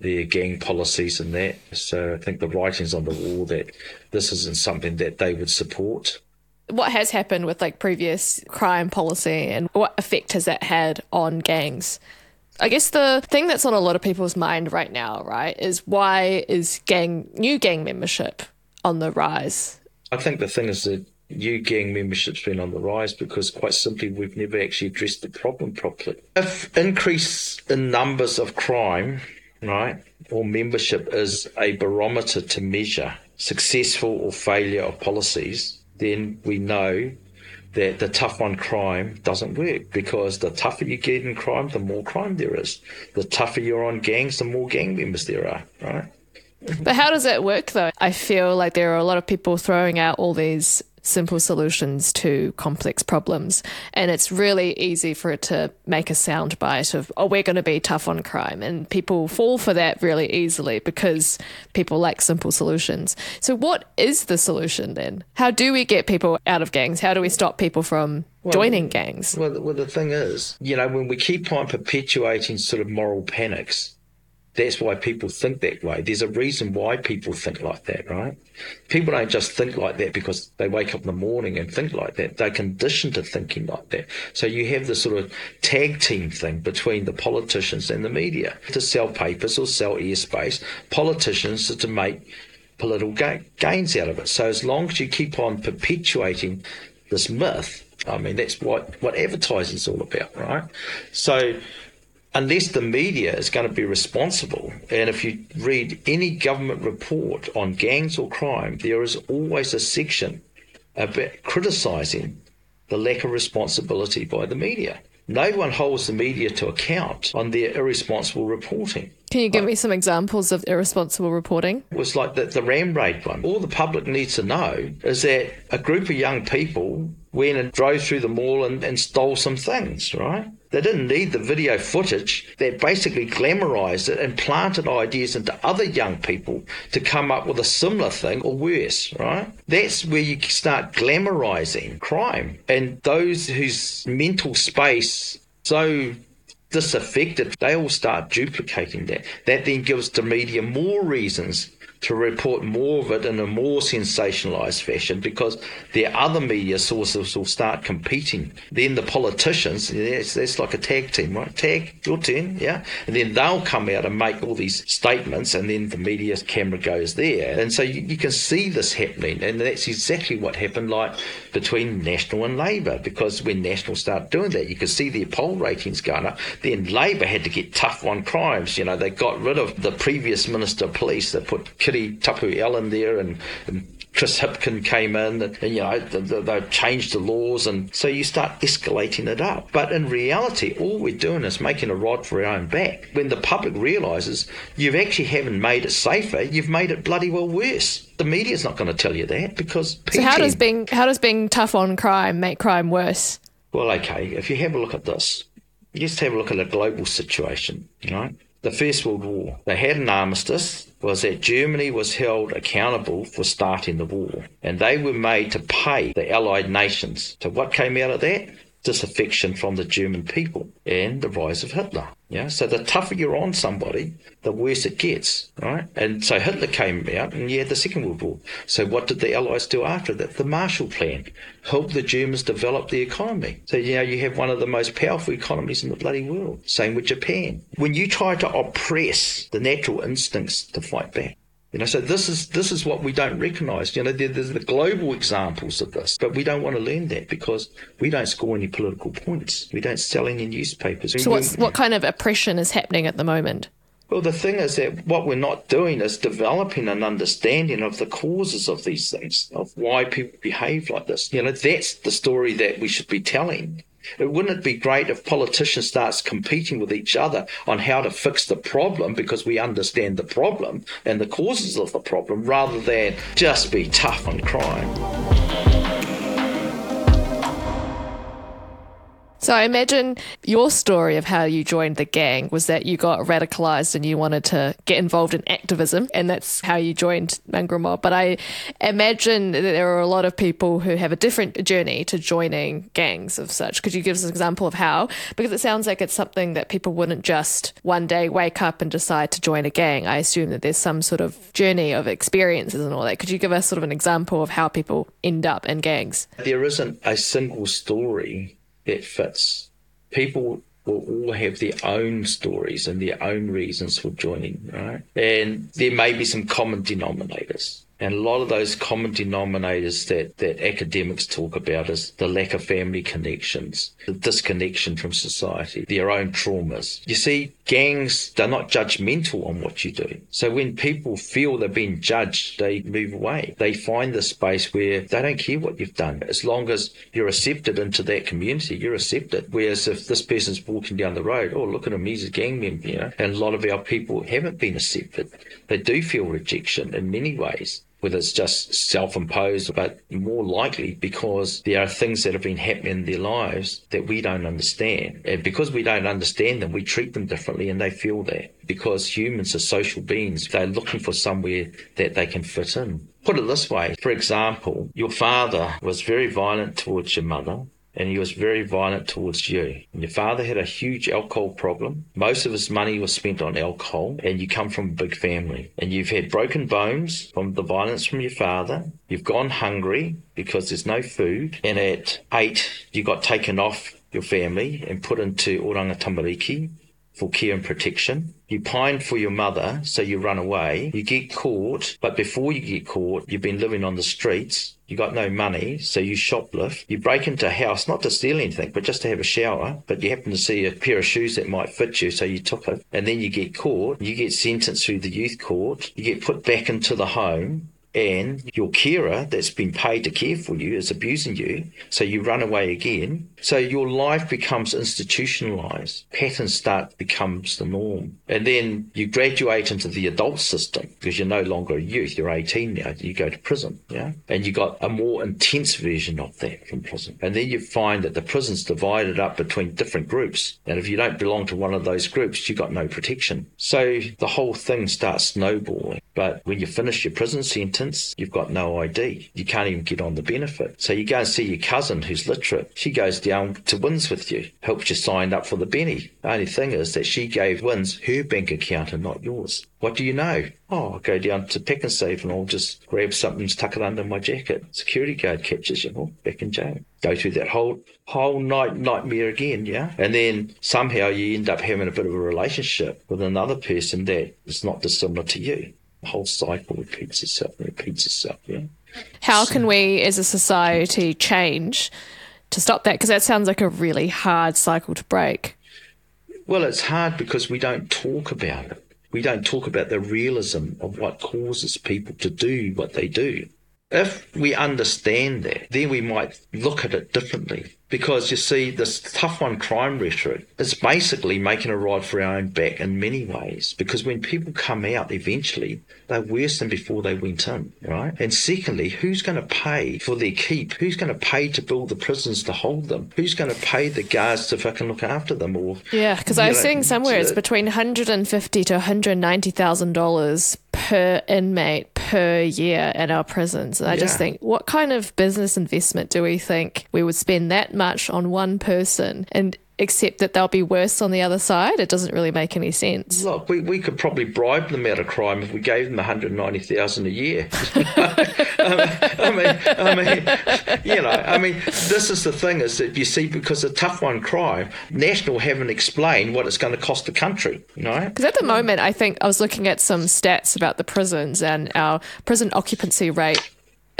their gang policies and that. So I think the writing's on the wall that this isn't something that they would support. What has happened with like previous crime policy and what effect has that had on gangs? I guess the thing that's on a lot of people's mind right now, right, is why is gang new gang membership on the rise? I think the thing is that new gang membership's been on the rise because quite simply we've never actually addressed the problem properly. If increase in numbers of crime, right, or membership is a barometer to measure successful or failure of policies, then we know that the tough on crime doesn't work because the tougher you get in crime, the more crime there is. The tougher you're on gangs, the more gang members there are, right? But how does that work though? I feel like there are a lot of people throwing out all these simple solutions to complex problems. And it's really easy for it to make a soundbite of, oh, we're going to be tough on crime. And people fall for that really easily because people like simple solutions. So, what is the solution then? How do we get people out of gangs? How do we stop people from well, joining gangs? Well, well, the thing is, you know, when we keep on perpetuating sort of moral panics, that's why people think that way. There's a reason why people think like that, right? People don't just think like that because they wake up in the morning and think like that. They're conditioned to thinking like that. So you have this sort of tag team thing between the politicians and the media to sell papers or sell airspace. Politicians to make political ga- gains out of it. So as long as you keep on perpetuating this myth, I mean, that's what, what advertising is all about, right? So unless the media is going to be responsible, and if you read any government report on gangs or crime, there is always a section about criticising the lack of responsibility by the media. No one holds the media to account on their irresponsible reporting. Can you give like, me some examples of irresponsible reporting? It was like the, the Ram Raid one. All the public needs to know is that a group of young people went and drove through the mall and, and stole some things, right? They didn't need the video footage. They basically glamorized it and planted ideas into other young people to come up with a similar thing or worse, right? That's where you start glamorizing crime. And those whose mental space so disaffected, they all start duplicating that. That then gives the media more reasons to report more of it in a more sensationalized fashion because their other media sources will start competing. Then the politicians, that's, that's like a tag team, right? Tag, your turn, yeah? And then they'll come out and make all these statements, and then the media camera goes there. And so you, you can see this happening, and that's exactly what happened like between National and Labour because when National started doing that, you could see their poll ratings going up. Then Labour had to get tough on crimes. You know, they got rid of the previous Minister of Police, they put Kiritapu Allen there and, and Chris Hipkin came in and, and you know they, they changed the laws and so you start escalating it up. But in reality all we're doing is making a rod for our own back. When the public realizes you've actually haven't made it safer you've made it bloody well worse. The media's not going to tell you that because so how does being how does being tough on crime make crime worse? Well okay if you have a look at this just have a look at a global situation right? The First World War. They had an armistice, was that Germany was held accountable for starting the war, and they were made to pay the Allied nations. So what came out of that? Disaffection from the German people and the rise of Hitler. Yeah, so the tougher you're on somebody, the worse it gets, right? And so Hitler came out, and had the Second World War. So what did the Allies do after that? The Marshall Plan helped the Germans develop the economy. So you know you have one of the most powerful economies in the bloody world. Same with Japan. When you try to oppress the natural instincts to fight back, you know, so this is this is what we don't recognise. You know, there, there's the global examples of this, but we don't want to learn that because we don't score any political points. We don't sell any newspapers. So, what's, what kind of oppression is happening at the moment? Well, the thing is that what we're not doing is developing an understanding of the causes of these things, of why people behave like this. You know, that's the story that we should be telling. It wouldn't it be great if politicians starts competing with each other on how to fix the problem because we understand the problem and the causes of the problem rather than just be tough on crime. So I imagine your story of how you joined the gang was that you got radicalized and you wanted to get involved in activism, and that's how you joined Mongrel Mob. But I imagine that there are a lot of people who have a different journey to joining gangs of such. Could you give us an example of how? Because it sounds like it's something that people wouldn't just one day wake up and decide to join a gang. I assume that there's some sort of journey of experiences and all that. Could you give us sort of an example of how people end up in gangs? There isn't a single story that fits. People will all have their own stories and their own reasons for joining, right? And there may be some common denominators. And a lot of those common denominators that, that academics talk about is the lack of family connections, the disconnection from society, their own traumas. You see, gangs, they're not judgmental on what you do. So when people feel they're being judged, they move away. They find the space where they don't care what you've done. As long as you're accepted into that community, you're accepted. Whereas if this person's walking down the road, oh, look at him, he's a gang member, you know, and a lot of our people haven't been accepted. They do feel rejection in many ways whether it's just self imposed, but more likely because there are things that have been happening in their lives that we don't understand. And because we don't understand them, we treat them differently and they feel that. Because humans are social beings, they're looking for somewhere that they can fit in. Put it this way, for example, your father was very violent towards your mother and he was very violent towards you. And your father had a huge alcohol problem. Most of his money was spent on alcohol, and you come from a big family. And you've had broken bones from the violence from your father. You've gone hungry because there's no food. And at eight, you got taken off your family and put into Oranga Tamariki for care and protection. You pine for your mother, so you run away. You get caught, but before you get caught, you've been living on the streets. You got no money, so you shoplift. You break into a house, not to steal anything, but just to have a shower. But you happen to see a pair of shoes that might fit you, so you took it. And then you get caught. You get sentenced through the youth court. You get put back into the home and your carer that's been paid to care for you is abusing you, so you run away again. So your life becomes institutionalized. Patterns start becomes the norm. And then you graduate into the adult system because you're no longer a youth, you're 18 now, you go to prison, yeah? And you got a more intense version of that from prison. And then you find that the prison's divided up between different groups. And if you don't belong to one of those groups, you've got no protection. So the whole thing starts snowballing. But when you finish your prison sentence, you've got no ID. You can't even get on the benefit. So you go and see your cousin who's literate. She goes down to WINZ with you, helps you sign up for the Benny. The only thing is that she gave WINZ her bank account and not yours. What do you know? Oh, I'll go down to Pak'nSave and Save and I'll just grab something, tuck it under my jacket. Security guard catches you, oh, back in jail. Go through that whole whole night nightmare again, yeah? And then somehow you end up having a bit of a relationship with another person that is not dissimilar to you whole cycle repeats itself and repeats itself. Yeah. How can we as a society change to stop that? Because that sounds like a really hard cycle to break. Well, it's hard because we don't talk about it. We don't talk about the realism of what causes people to do what they do. If we understand that, then we might look at it differently. Because you see, this tough on crime rhetoric is basically making a ride for our own back in many ways. Because when people come out eventually, they're worse than before they went in, right? And secondly, who's going to pay for their keep? Who's going to pay to build the prisons to hold them? Who's going to pay the guards to fucking look after them? Or yeah, because I was know, seeing somewhere it's between 150 to 190 thousand dollars per inmate per year in our prisons. And I yeah. just think, what kind of business investment do we think we would spend that much on one person and accept that they'll be worse on the other side. It doesn't really make any sense. Look, we, we could probably bribe them out of crime if we gave them 190000 a year. I, mean, I mean, you know, I mean, this is the thing is that you see, because a tough one crime, National haven't explained what it's going to cost the country, you know? Because at the moment, I think I was looking at some stats about the prisons and our prison occupancy rate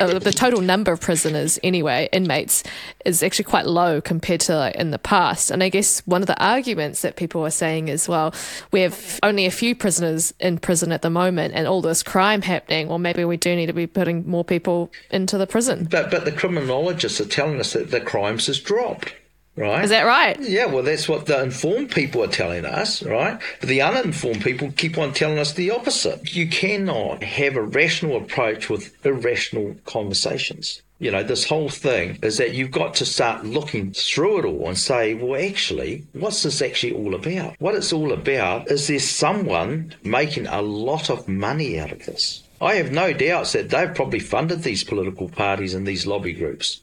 uh, the total number of prisoners, anyway, inmates, is actually quite low compared to like, in the past. And I guess one of the arguments that people are saying is, well, we have only a few prisoners in prison at the moment, and all this crime happening. Well, maybe we do need to be putting more people into the prison. But but the criminologists are telling us that the crimes has dropped. Right. Is that right? Yeah, well, that's what the informed people are telling us, right? But the uninformed people keep on telling us the opposite. You cannot have a rational approach with irrational conversations. You know, this whole thing is that you've got to start looking through it all and say, well, actually, what's this actually all about? What it's all about is there's someone making a lot of money out of this. I have no doubts that they've probably funded these political parties and these lobby groups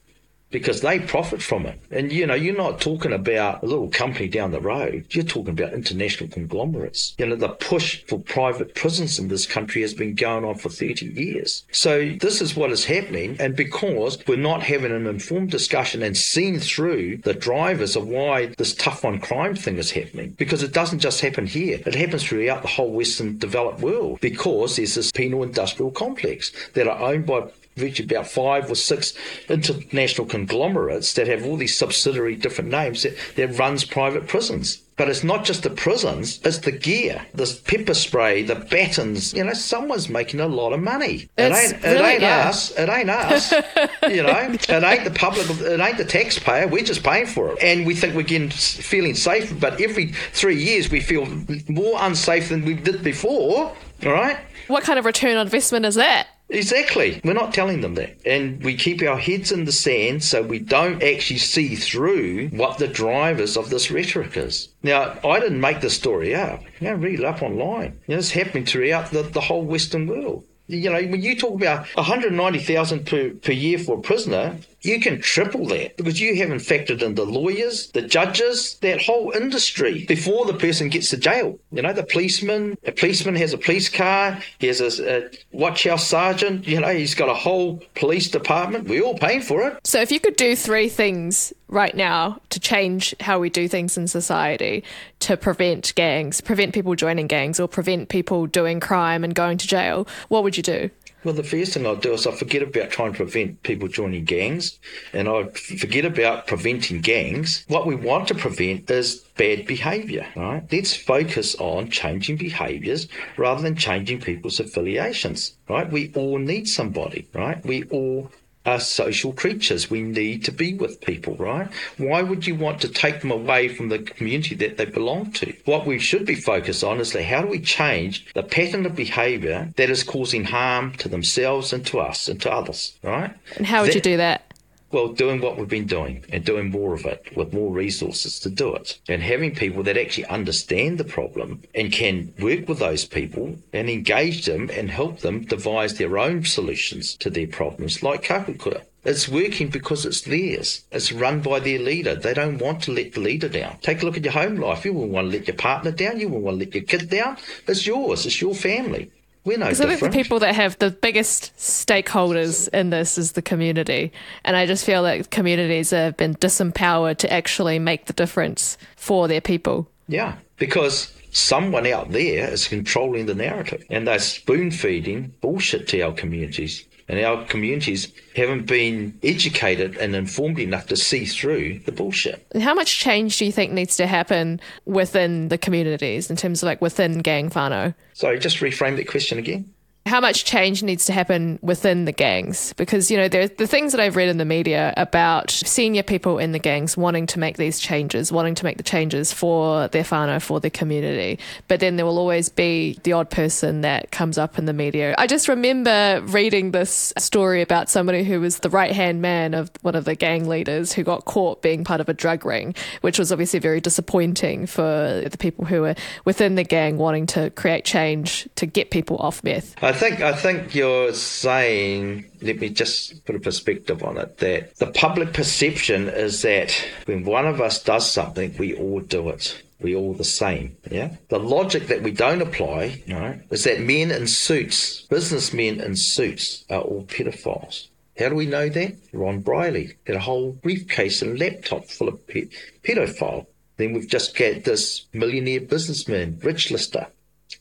because they profit from it. And you know, you're not talking about a little company down the road. You're talking about international conglomerates. You know, the push for private prisons in this country has been going on for 30 years. So this is what is happening. And because we're not having an informed discussion and seeing through the drivers of why this tough on crime thing is happening, because it doesn't just happen here. It happens throughout the whole Western developed world because there's this penal industrial complex that are owned by virtually about five or six international conglomerates that have all these subsidiary different names that, that runs private prisons. But it's not just the prisons, it's the gear, the pepper spray, the batons. You know, someone's making a lot of money. It's it ain't, really, it ain't yeah. us. It ain't us. you know, it ain't the public, it ain't the taxpayer. We're just paying for it. And we think we're getting feeling safer, but every three years we feel more unsafe than we did before. All right? What kind of return on investment is that? Exactly. We're not telling them that. And we keep our heads in the sand so we don't actually see through what the drivers of this rhetoric is. Now, I didn't make this story up. You know, read it up online. You know, it's happening throughout the, the whole Western world. You know, when you talk about 190,000 per, per year for a prisoner, you can triple that because you haven't factored in the lawyers, the judges, that whole industry before the person gets to jail. You know, the policeman, a policeman has a police car, he has a, a watch house sergeant, you know, he's got a whole police department. We're all pay for it. So, if you could do three things right now to change how we do things in society to prevent gangs, prevent people joining gangs, or prevent people doing crime and going to jail, what would you do? Well, the first thing I'll do is I'll forget about trying to prevent people joining gangs and I'll forget about preventing gangs. What we want to prevent is bad behaviour, right? Let's focus on changing behaviours rather than changing people's affiliations, right? We all need somebody, right? We all are social creatures. We need to be with people, right? Why would you want to take them away from the community that they belong to? What we should be focused on is how do we change the pattern of behaviour that is causing harm to themselves and to us and to others, right? And how would That- you do that? Well, doing what we've been doing and doing more of it with more resources to do it and having people that actually understand the problem and can work with those people and engage them and help them devise their own solutions to their problems, like Kahukura. It's working because it's theirs. It's run by their leader. They don't want to let the leader down. Take a look at your home life. You wouldn't want to let your partner down. You wouldn't want to let your kid down. It's yours. It's your family. We're no So I think the people that have the biggest stakeholders in this is the community. And I just feel that communities have been disempowered to actually make the difference for their people. Yeah, because someone out there is controlling the narrative and they're spoon feeding bullshit to our communities. And our communities haven't been educated and informed enough to see through the bullshit. How much change do you think needs to happen within the communities in terms of like within gang whānau? Sorry, just reframe that question again. How much change needs to happen within the gangs because you know there the things that I've read in the media about senior people in the gangs wanting to make these changes, wanting to make the changes for their whānau, for their community, but then there will always be the odd person that comes up in the media. I just remember reading this story about somebody who was the right hand man of one of the gang leaders who got caught being part of a drug ring, which was obviously very disappointing for the people who were within the gang wanting to create change to get people off meth. I think I think you're saying let me just put a perspective on it that the public perception is that when one of us does something we all do it. We all the same, yeah. The logic that we don't apply, know, is that men in suits, businessmen in suits, are all pedophiles. How do we know that? Ron Brierley had a whole briefcase and laptop full of pe- pedophile. Then we've just got this millionaire businessman, Rich Lister,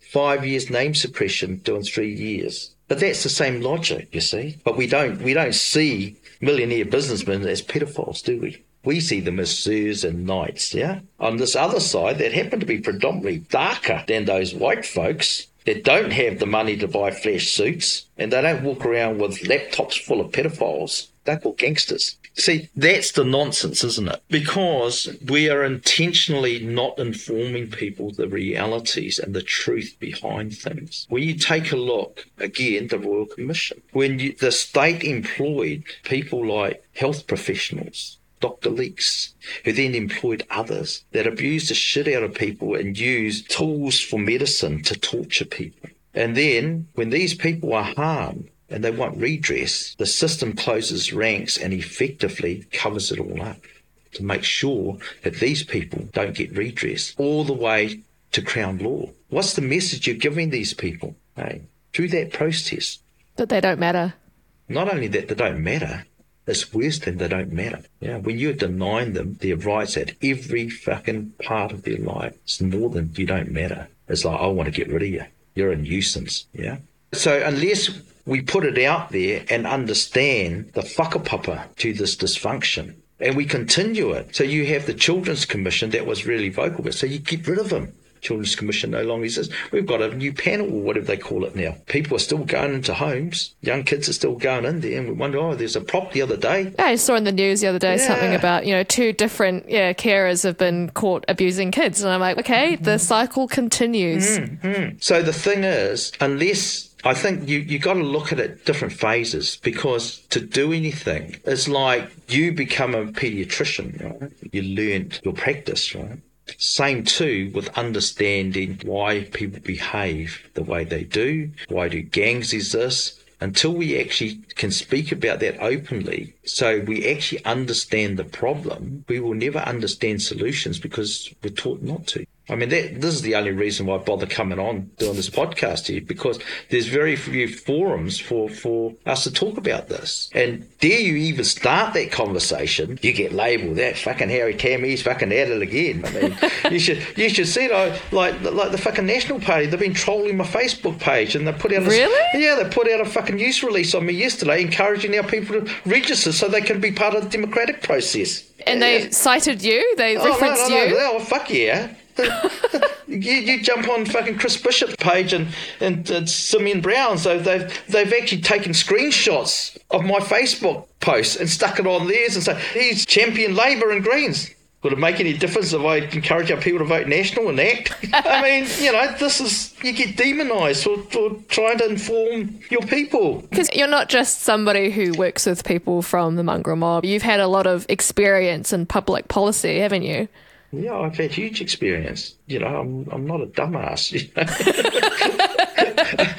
five years name suppression doing three years. But that's the same logic, you see. But we don't we don't see millionaire businessmen as pedophiles, do we? We see them as sirs and knights, yeah? On this other side, that happen to be predominantly darker than those white folks that don't have the money to buy flash suits and they don't walk around with laptops full of pedophiles. They're called gangsters. See, that's the nonsense, isn't it? Because we are intentionally not informing people the realities and the truth behind things. When you take a look, again, the Royal Commission, when you, the state employed people like health professionals, Dr. Leeks, who then employed others that abused the shit out of people and used tools for medicine to torture people. And then, when these people are harmed and they want redress, the system closes ranks and effectively covers it all up to make sure that these people don't get redress all the way to Crown Law. What's the message you're giving these people? Hey, through that process. That they don't matter. Not only that they don't matter, it's worse than they don't matter. Yeah, when you're denying them their rights at every fucking part of their life, it's more than you don't matter. It's like I want to get rid of you. You're a nuisance. Yeah. So unless we put it out there and understand the whakapapa to this dysfunction, and we continue it. So you have the Children's Commission that was really vocal, but so you get rid of them. Children's Commission no longer exists. We've got a new panel, or whatever they call it now. People are still going into homes. Young kids are still going in there, and we wonder, oh, there's a prop the other day. Yeah, I saw in the news the other day Yeah. something about, you know, two different yeah, carers have been caught abusing kids. And I'm like, okay, mm-hmm. the cycle continues. Mm-hmm. So the thing is, unless I think you you got to look at it different phases because to do anything is like you become a pediatrician, right? You learn your practice, right? Same too with understanding why people behave the way they do. Why do gangs exist? Until we actually can speak about that openly, so we actually understand the problem, we will never understand solutions because we're taught not to. I mean, that, this is the only reason why I bother coming on doing this podcast here because there's very few forums for, for us to talk about this. And dare you even start that conversation, you get labelled that fucking Harry Tam, he's fucking at it again. I mean, you should you should see like, like like the fucking National Party, they've been trolling my Facebook page and they put out a, Really? yeah, they put out a fucking news release on me yesterday encouraging our people to register so they can be part of the democratic process. And they cited you, they Oh, no, referenced no, no, you. no, Oh, fuck yeah. You, you jump on fucking Chris Bishop's page and and uh, Simeon Brown, so they've they've actually taken screenshots of my Facebook posts and stuck it on theirs and say he's champion Labour and Greens. Would it make any difference if I encourage our people to vote National and ACT? I mean, you know, this is you get demonised for, for trying to inform your people. Because you're not just somebody who works with people from the mongrel mob. You've had a lot of experience in public policy, haven't you? Yeah, I've had huge experience. You know, I'm I'm not a dumbass. You know?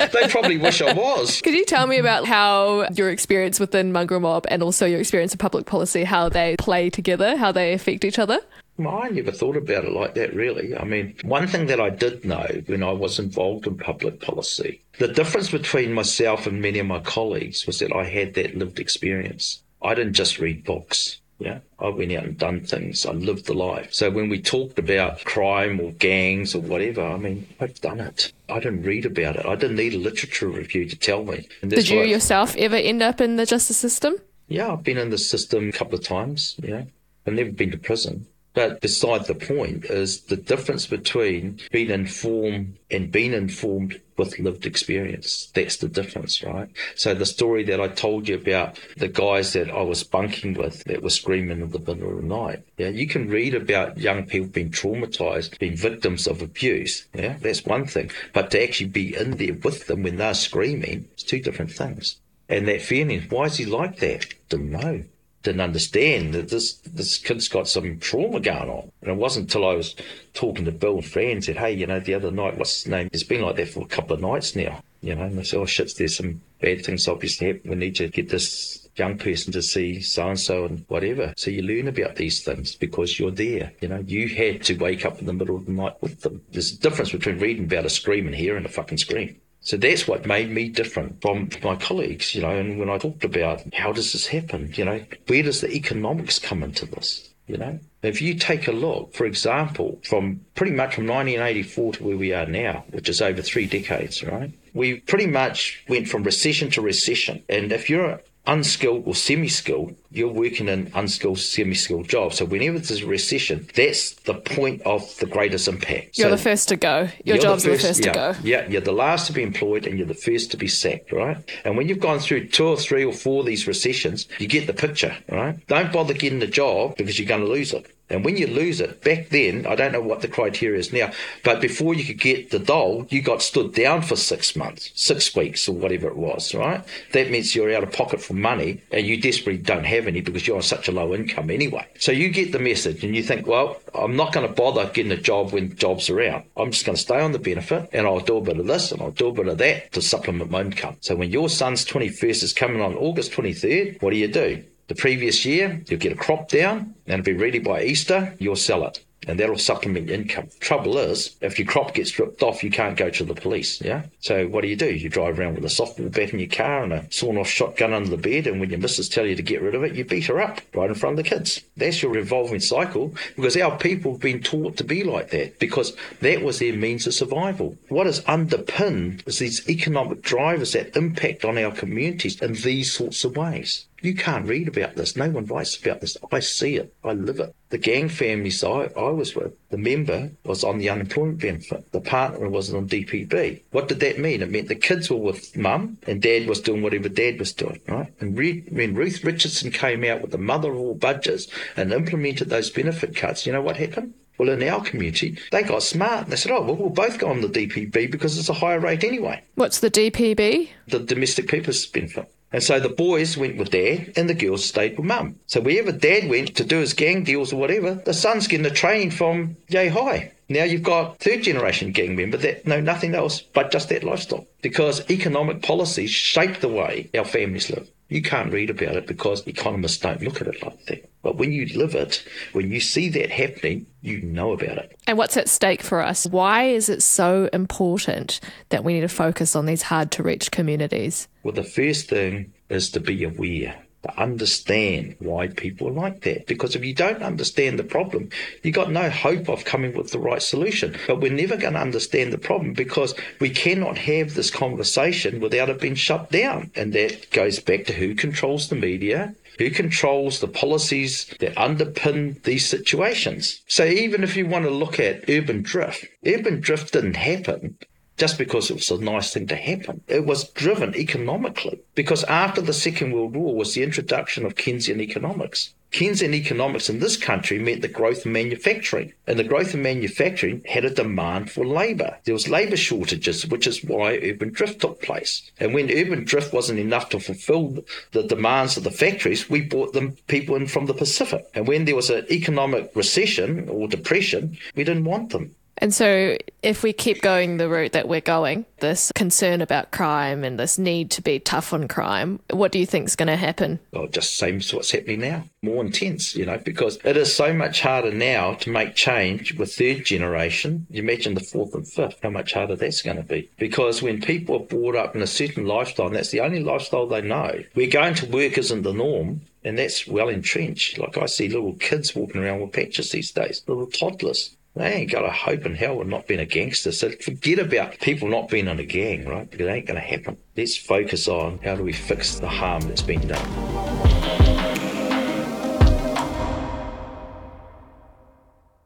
they probably wish I was. Could you tell me about how your experience within mongrel mob and also your experience of public policy, how they play together, how they affect each other? I never thought about it like that, really. I mean, one thing that I did know when I was involved in public policy, the difference between myself and many of my colleagues was that I had that lived experience. I didn't just read books. Yeah, I went out and done things. I lived the life. So when we talked about crime or gangs or whatever, I mean, I've done it. I didn't read about it. I didn't need a literature review to tell me. Did you yourself ever end up in the justice system? yeah, I've been in the system a couple of times. Yeah, I've never been to prison. But beside the point is the difference between being informed and being informed with lived experience. That's the difference, right? So the story that I told you about the guys that I was bunking with that were screaming in the middle of the night. Yeah, you can read about young people being traumatized, being victims of abuse. Yeah, that's one thing. But to actually be in there with them when they're screaming, it's two different things. And that feeling, why is he like that? Didn't know. Didn't understand that this this kid's got some trauma going on. And it wasn't until I was talking to Bill and Fran and said, Hey, you know, the other night, what's his name? It's been like that for a couple of nights now. You know, and they said, Oh shit, there's some bad things obviously happening. We need to get this young person to see so and so and whatever. So you learn about these things because you're there. You know, you had to wake up in the middle of the night with them. There's a difference between reading about a scream and hearing a fucking scream. So that's what made me different from my colleagues, you know. And when I talked about how does this happen, you know, where does the economics come into this? you know. If you take a look, for example, from pretty much from 1984 to where we are now, which is over three decades, right? We pretty much went from recession to recession. And if you're unskilled or semi-skilled, you're working in unskilled, semi-skilled jobs. So whenever there's a recession, that's the point of the greatest impact. You're so the first to go. Your jobs the are the first yeah, to go. Yeah, you're the last to be employed and you're the first to be sacked, right? And when you've gone through two or three or four of these recessions, you get the picture, right? Don't bother getting the job because you're going to lose it. And when you lose it, back then, I don't know what the criteria is now, but before you could get the dole, you got stood down for six months, six weeks, or whatever it was, right? That means you're out of pocket for money and you desperately don't have any because you're on such a low income anyway. So you get the message and you think, well, I'm not going to bother getting a job when jobs are out. I'm just going to stay on the benefit and I'll do a bit of this and I'll do a bit of that to supplement my income. So when your son's 21st is coming on August 23rd, what do you do? The previous year, you'll get a crop down and it'll be ready by Easter, you'll sell it. And that'll supplement your income. Trouble is, if your crop gets ripped off, you can't go to the police. Yeah. So what do you do? You drive around with a softball bat in your car and a sawn off shotgun under the bed. And when your missus tell you to get rid of it, you beat her up right in front of the kids. That's your revolving cycle because our people have been taught to be like that because that was their means of survival. What is underpinned is these economic drivers that impact on our communities in these sorts of ways. You can't read about this. No one writes about this. I see it. I live it. The gang families I, I was with, the member was on the unemployment benefit. The partner wasn't on DPB. What did that mean? It meant the kids were with mum and dad was doing whatever dad was doing, right? And when Ruth Richardson came out with the mother of all budgets and implemented those benefit cuts, you know what happened? Well, in our community, they got smart. They said, oh, well, we'll both go on the DPB because it's a higher rate anyway. What's the DPB? The domestic people's benefit. And so the boys went with dad and the girls stayed with mum. So wherever dad went to do his gang deals or whatever, the son's getting the training from yay high. Now you've got third generation gang member that know nothing else but just that lifestyle because economic policies shape the way our families live. You can't read about it because economists don't look at it like that. But when you live it, when you see that happening, you know about it. And what's at stake for us? Why is it so important that we need to focus on these hard to reach communities? Well, the first thing is to be aware to understand why people are like that. Because if you don't understand the problem, you've got no hope of coming with the right solution. But we're never going to understand the problem because we cannot have this conversation without it being shut down. And that goes back to who controls the media, who controls the policies that underpin these situations. So even if you want to look at urban drift, urban drift didn't happen just because it was a nice thing to happen. It was driven economically because after the Second World War was the introduction of Keynesian economics. Keynesian economics in this country meant the growth of manufacturing, and the growth of manufacturing had a demand for labour. There was labour shortages, which is why urban drift took place. And when urban drift wasn't enough to fulfil the demands of the factories, we brought them people in from the Pacific. And when there was an economic recession or depression, we didn't want them. And so, if we keep going the route that we're going, this concern about crime and this need to be tough on crime, what do you think is going to happen? Well, just same as what's happening now, more intense, you know, because it is so much harder now to make change with third generation. You imagine the fourth and fifth, how much harder that's going to be. Because when people are brought up in a certain lifestyle, and that's the only lifestyle they know, we're going to work isn't the norm, and that's well entrenched. Like I see little kids walking around with patches these days, little toddlers. They ain't got a hope in hell of not being a gangster. So forget about people not being in a gang, right? Because it ain't going to happen. Let's focus on how do we fix the harm that's been done.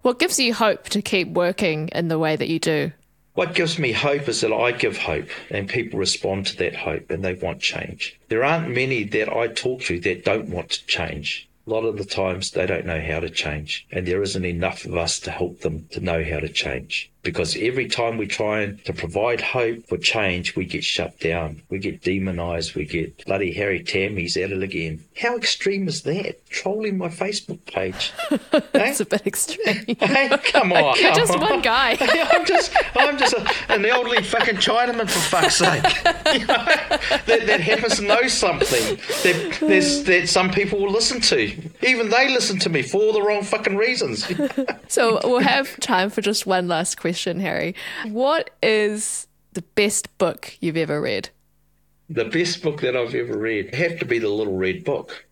What gives you hope to keep working in the way that you do? What gives me hope is that I give hope and people respond to that hope and they want change. There aren't many that I talk to that don't want to change a lot of the times they don't know how to change and there isn't enough of us to help them to know how to change because every time we try to provide hope for change we get shut down we get demonized we get bloody harry tam he's at it again how extreme is that trolling my facebook page That's a bit extreme. hey come on You're just one guy. I'm just, I'm just a, an elderly fucking Chinaman for fuck's sake. You know, that, that happens to know something that there's that some people will listen to. Even they listen to me for all the wrong fucking reasons. So we'll have time for just one last question, Harry. What is the best book you've ever read? The best book that I've ever read have to be the Little Red Book.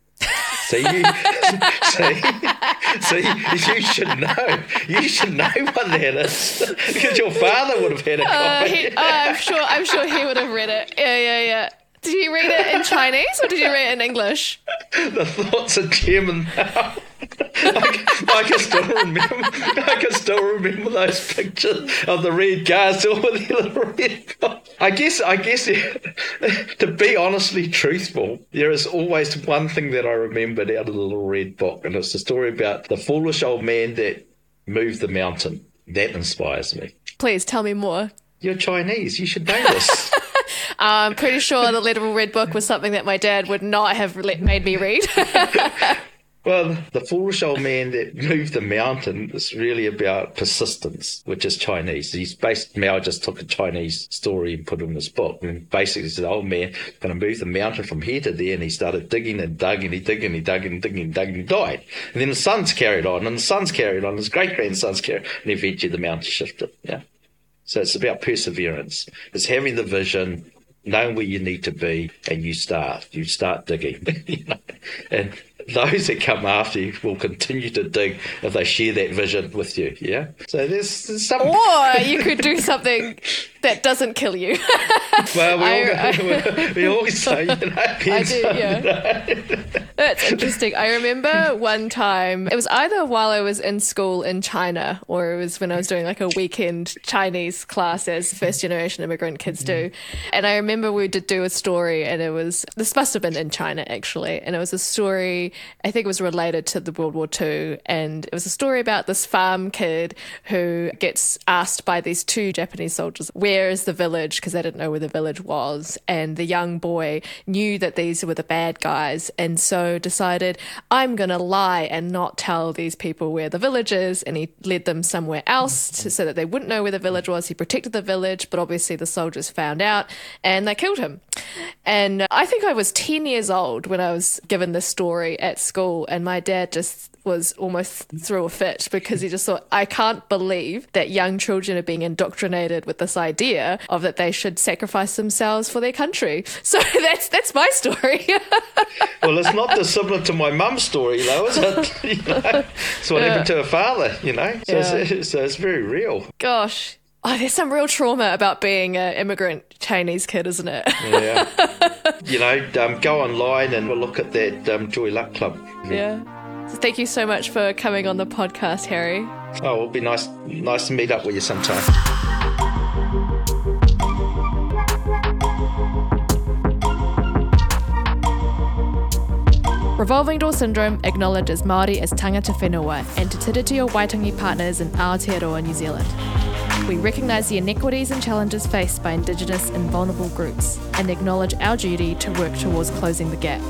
See, you, see, See, you should know. You should know what that is because your father would have had a Uh, copy. he, oh, I'm sure. I'm sure he would have read it. Yeah, yeah, yeah. Did you read it in Chinese or did you read it in English? the thoughts of Chairman Mao. I, I can still remember. I can still remember those pictures of the red cars all with the little red. box. I guess. I guess. To be honestly truthful, there is always one thing that I remembered out of the little red book, and it's the story about the foolish old man that moved the mountain. That inspires me. Please tell me more. You're Chinese. You should know this. I'm pretty sure the Little Red Book was something that my dad would not have let, made me read. Well, the foolish old man that moved the mountain is really about persistence, which is Chinese. He's based Mao just took a Chinese story and put it in his book, and basically said, "Old man going to move the mountain from here to there," and he started digging and dug and he dug and he dug and digging and dug and he died. And then the sons carried on, and the sons carried on, his great grandsons carried, and eventually the mountain shifted. Yeah. So it's about perseverance. It's having the vision, knowing where you need to be, and you start. You start digging. you know? And those that come after you will continue to dig if they share that vision with you. Yeah. So there's, there's some. or you could do something that doesn't kill you. Well, we, I- all, we always say, you know, I do, yeah. That's interesting. I remember one time, it was either while I was in school in China or it was when I was doing like a weekend Chinese class as first generation immigrant kids do. Mm-hmm. And I remember we did do a story and it was, this must have been in China actually. And it was a story, I think it was related to the World War II. And it was a story about this farm kid who gets asked by these two Japanese soldiers, where is the village? Because they didn't know where the village was. And the young boy knew that these were the bad guys and so decided, I'm going to lie and not tell these people where the village is. And he led them somewhere else to, so that they wouldn't know where the village was. He protected the village, but obviously the soldiers found out and they killed him. And I think I was 10 years old when I was given this story at school, and my dad just was almost threw a fit because he just thought, I can't believe that young children are being indoctrinated with this idea of that they should sacrifice themselves for their country. So that's that's my story. Well, it's not dissimilar to my mum's story, though, is it? You know, it's what happened to her father, you know? So, Yeah. it's, so it's very real. Gosh. Oh, there's some real trauma about being an immigrant Chinese kid, isn't it? Yeah. you know, um, go online and we'll look at that um, Joy Luck Club. yeah. So thank you so much for coming on the podcast, Harry. Oh, it'll be nice, nice to meet up with you sometime. Revolving Door Syndrome acknowledges Māori as tangata whenua and Te Tiriti o Waitangi partners in Aotearoa, New Zealand. We recognise the inequities and challenges faced by Indigenous and vulnerable groups and acknowledge our duty to work towards closing the gap.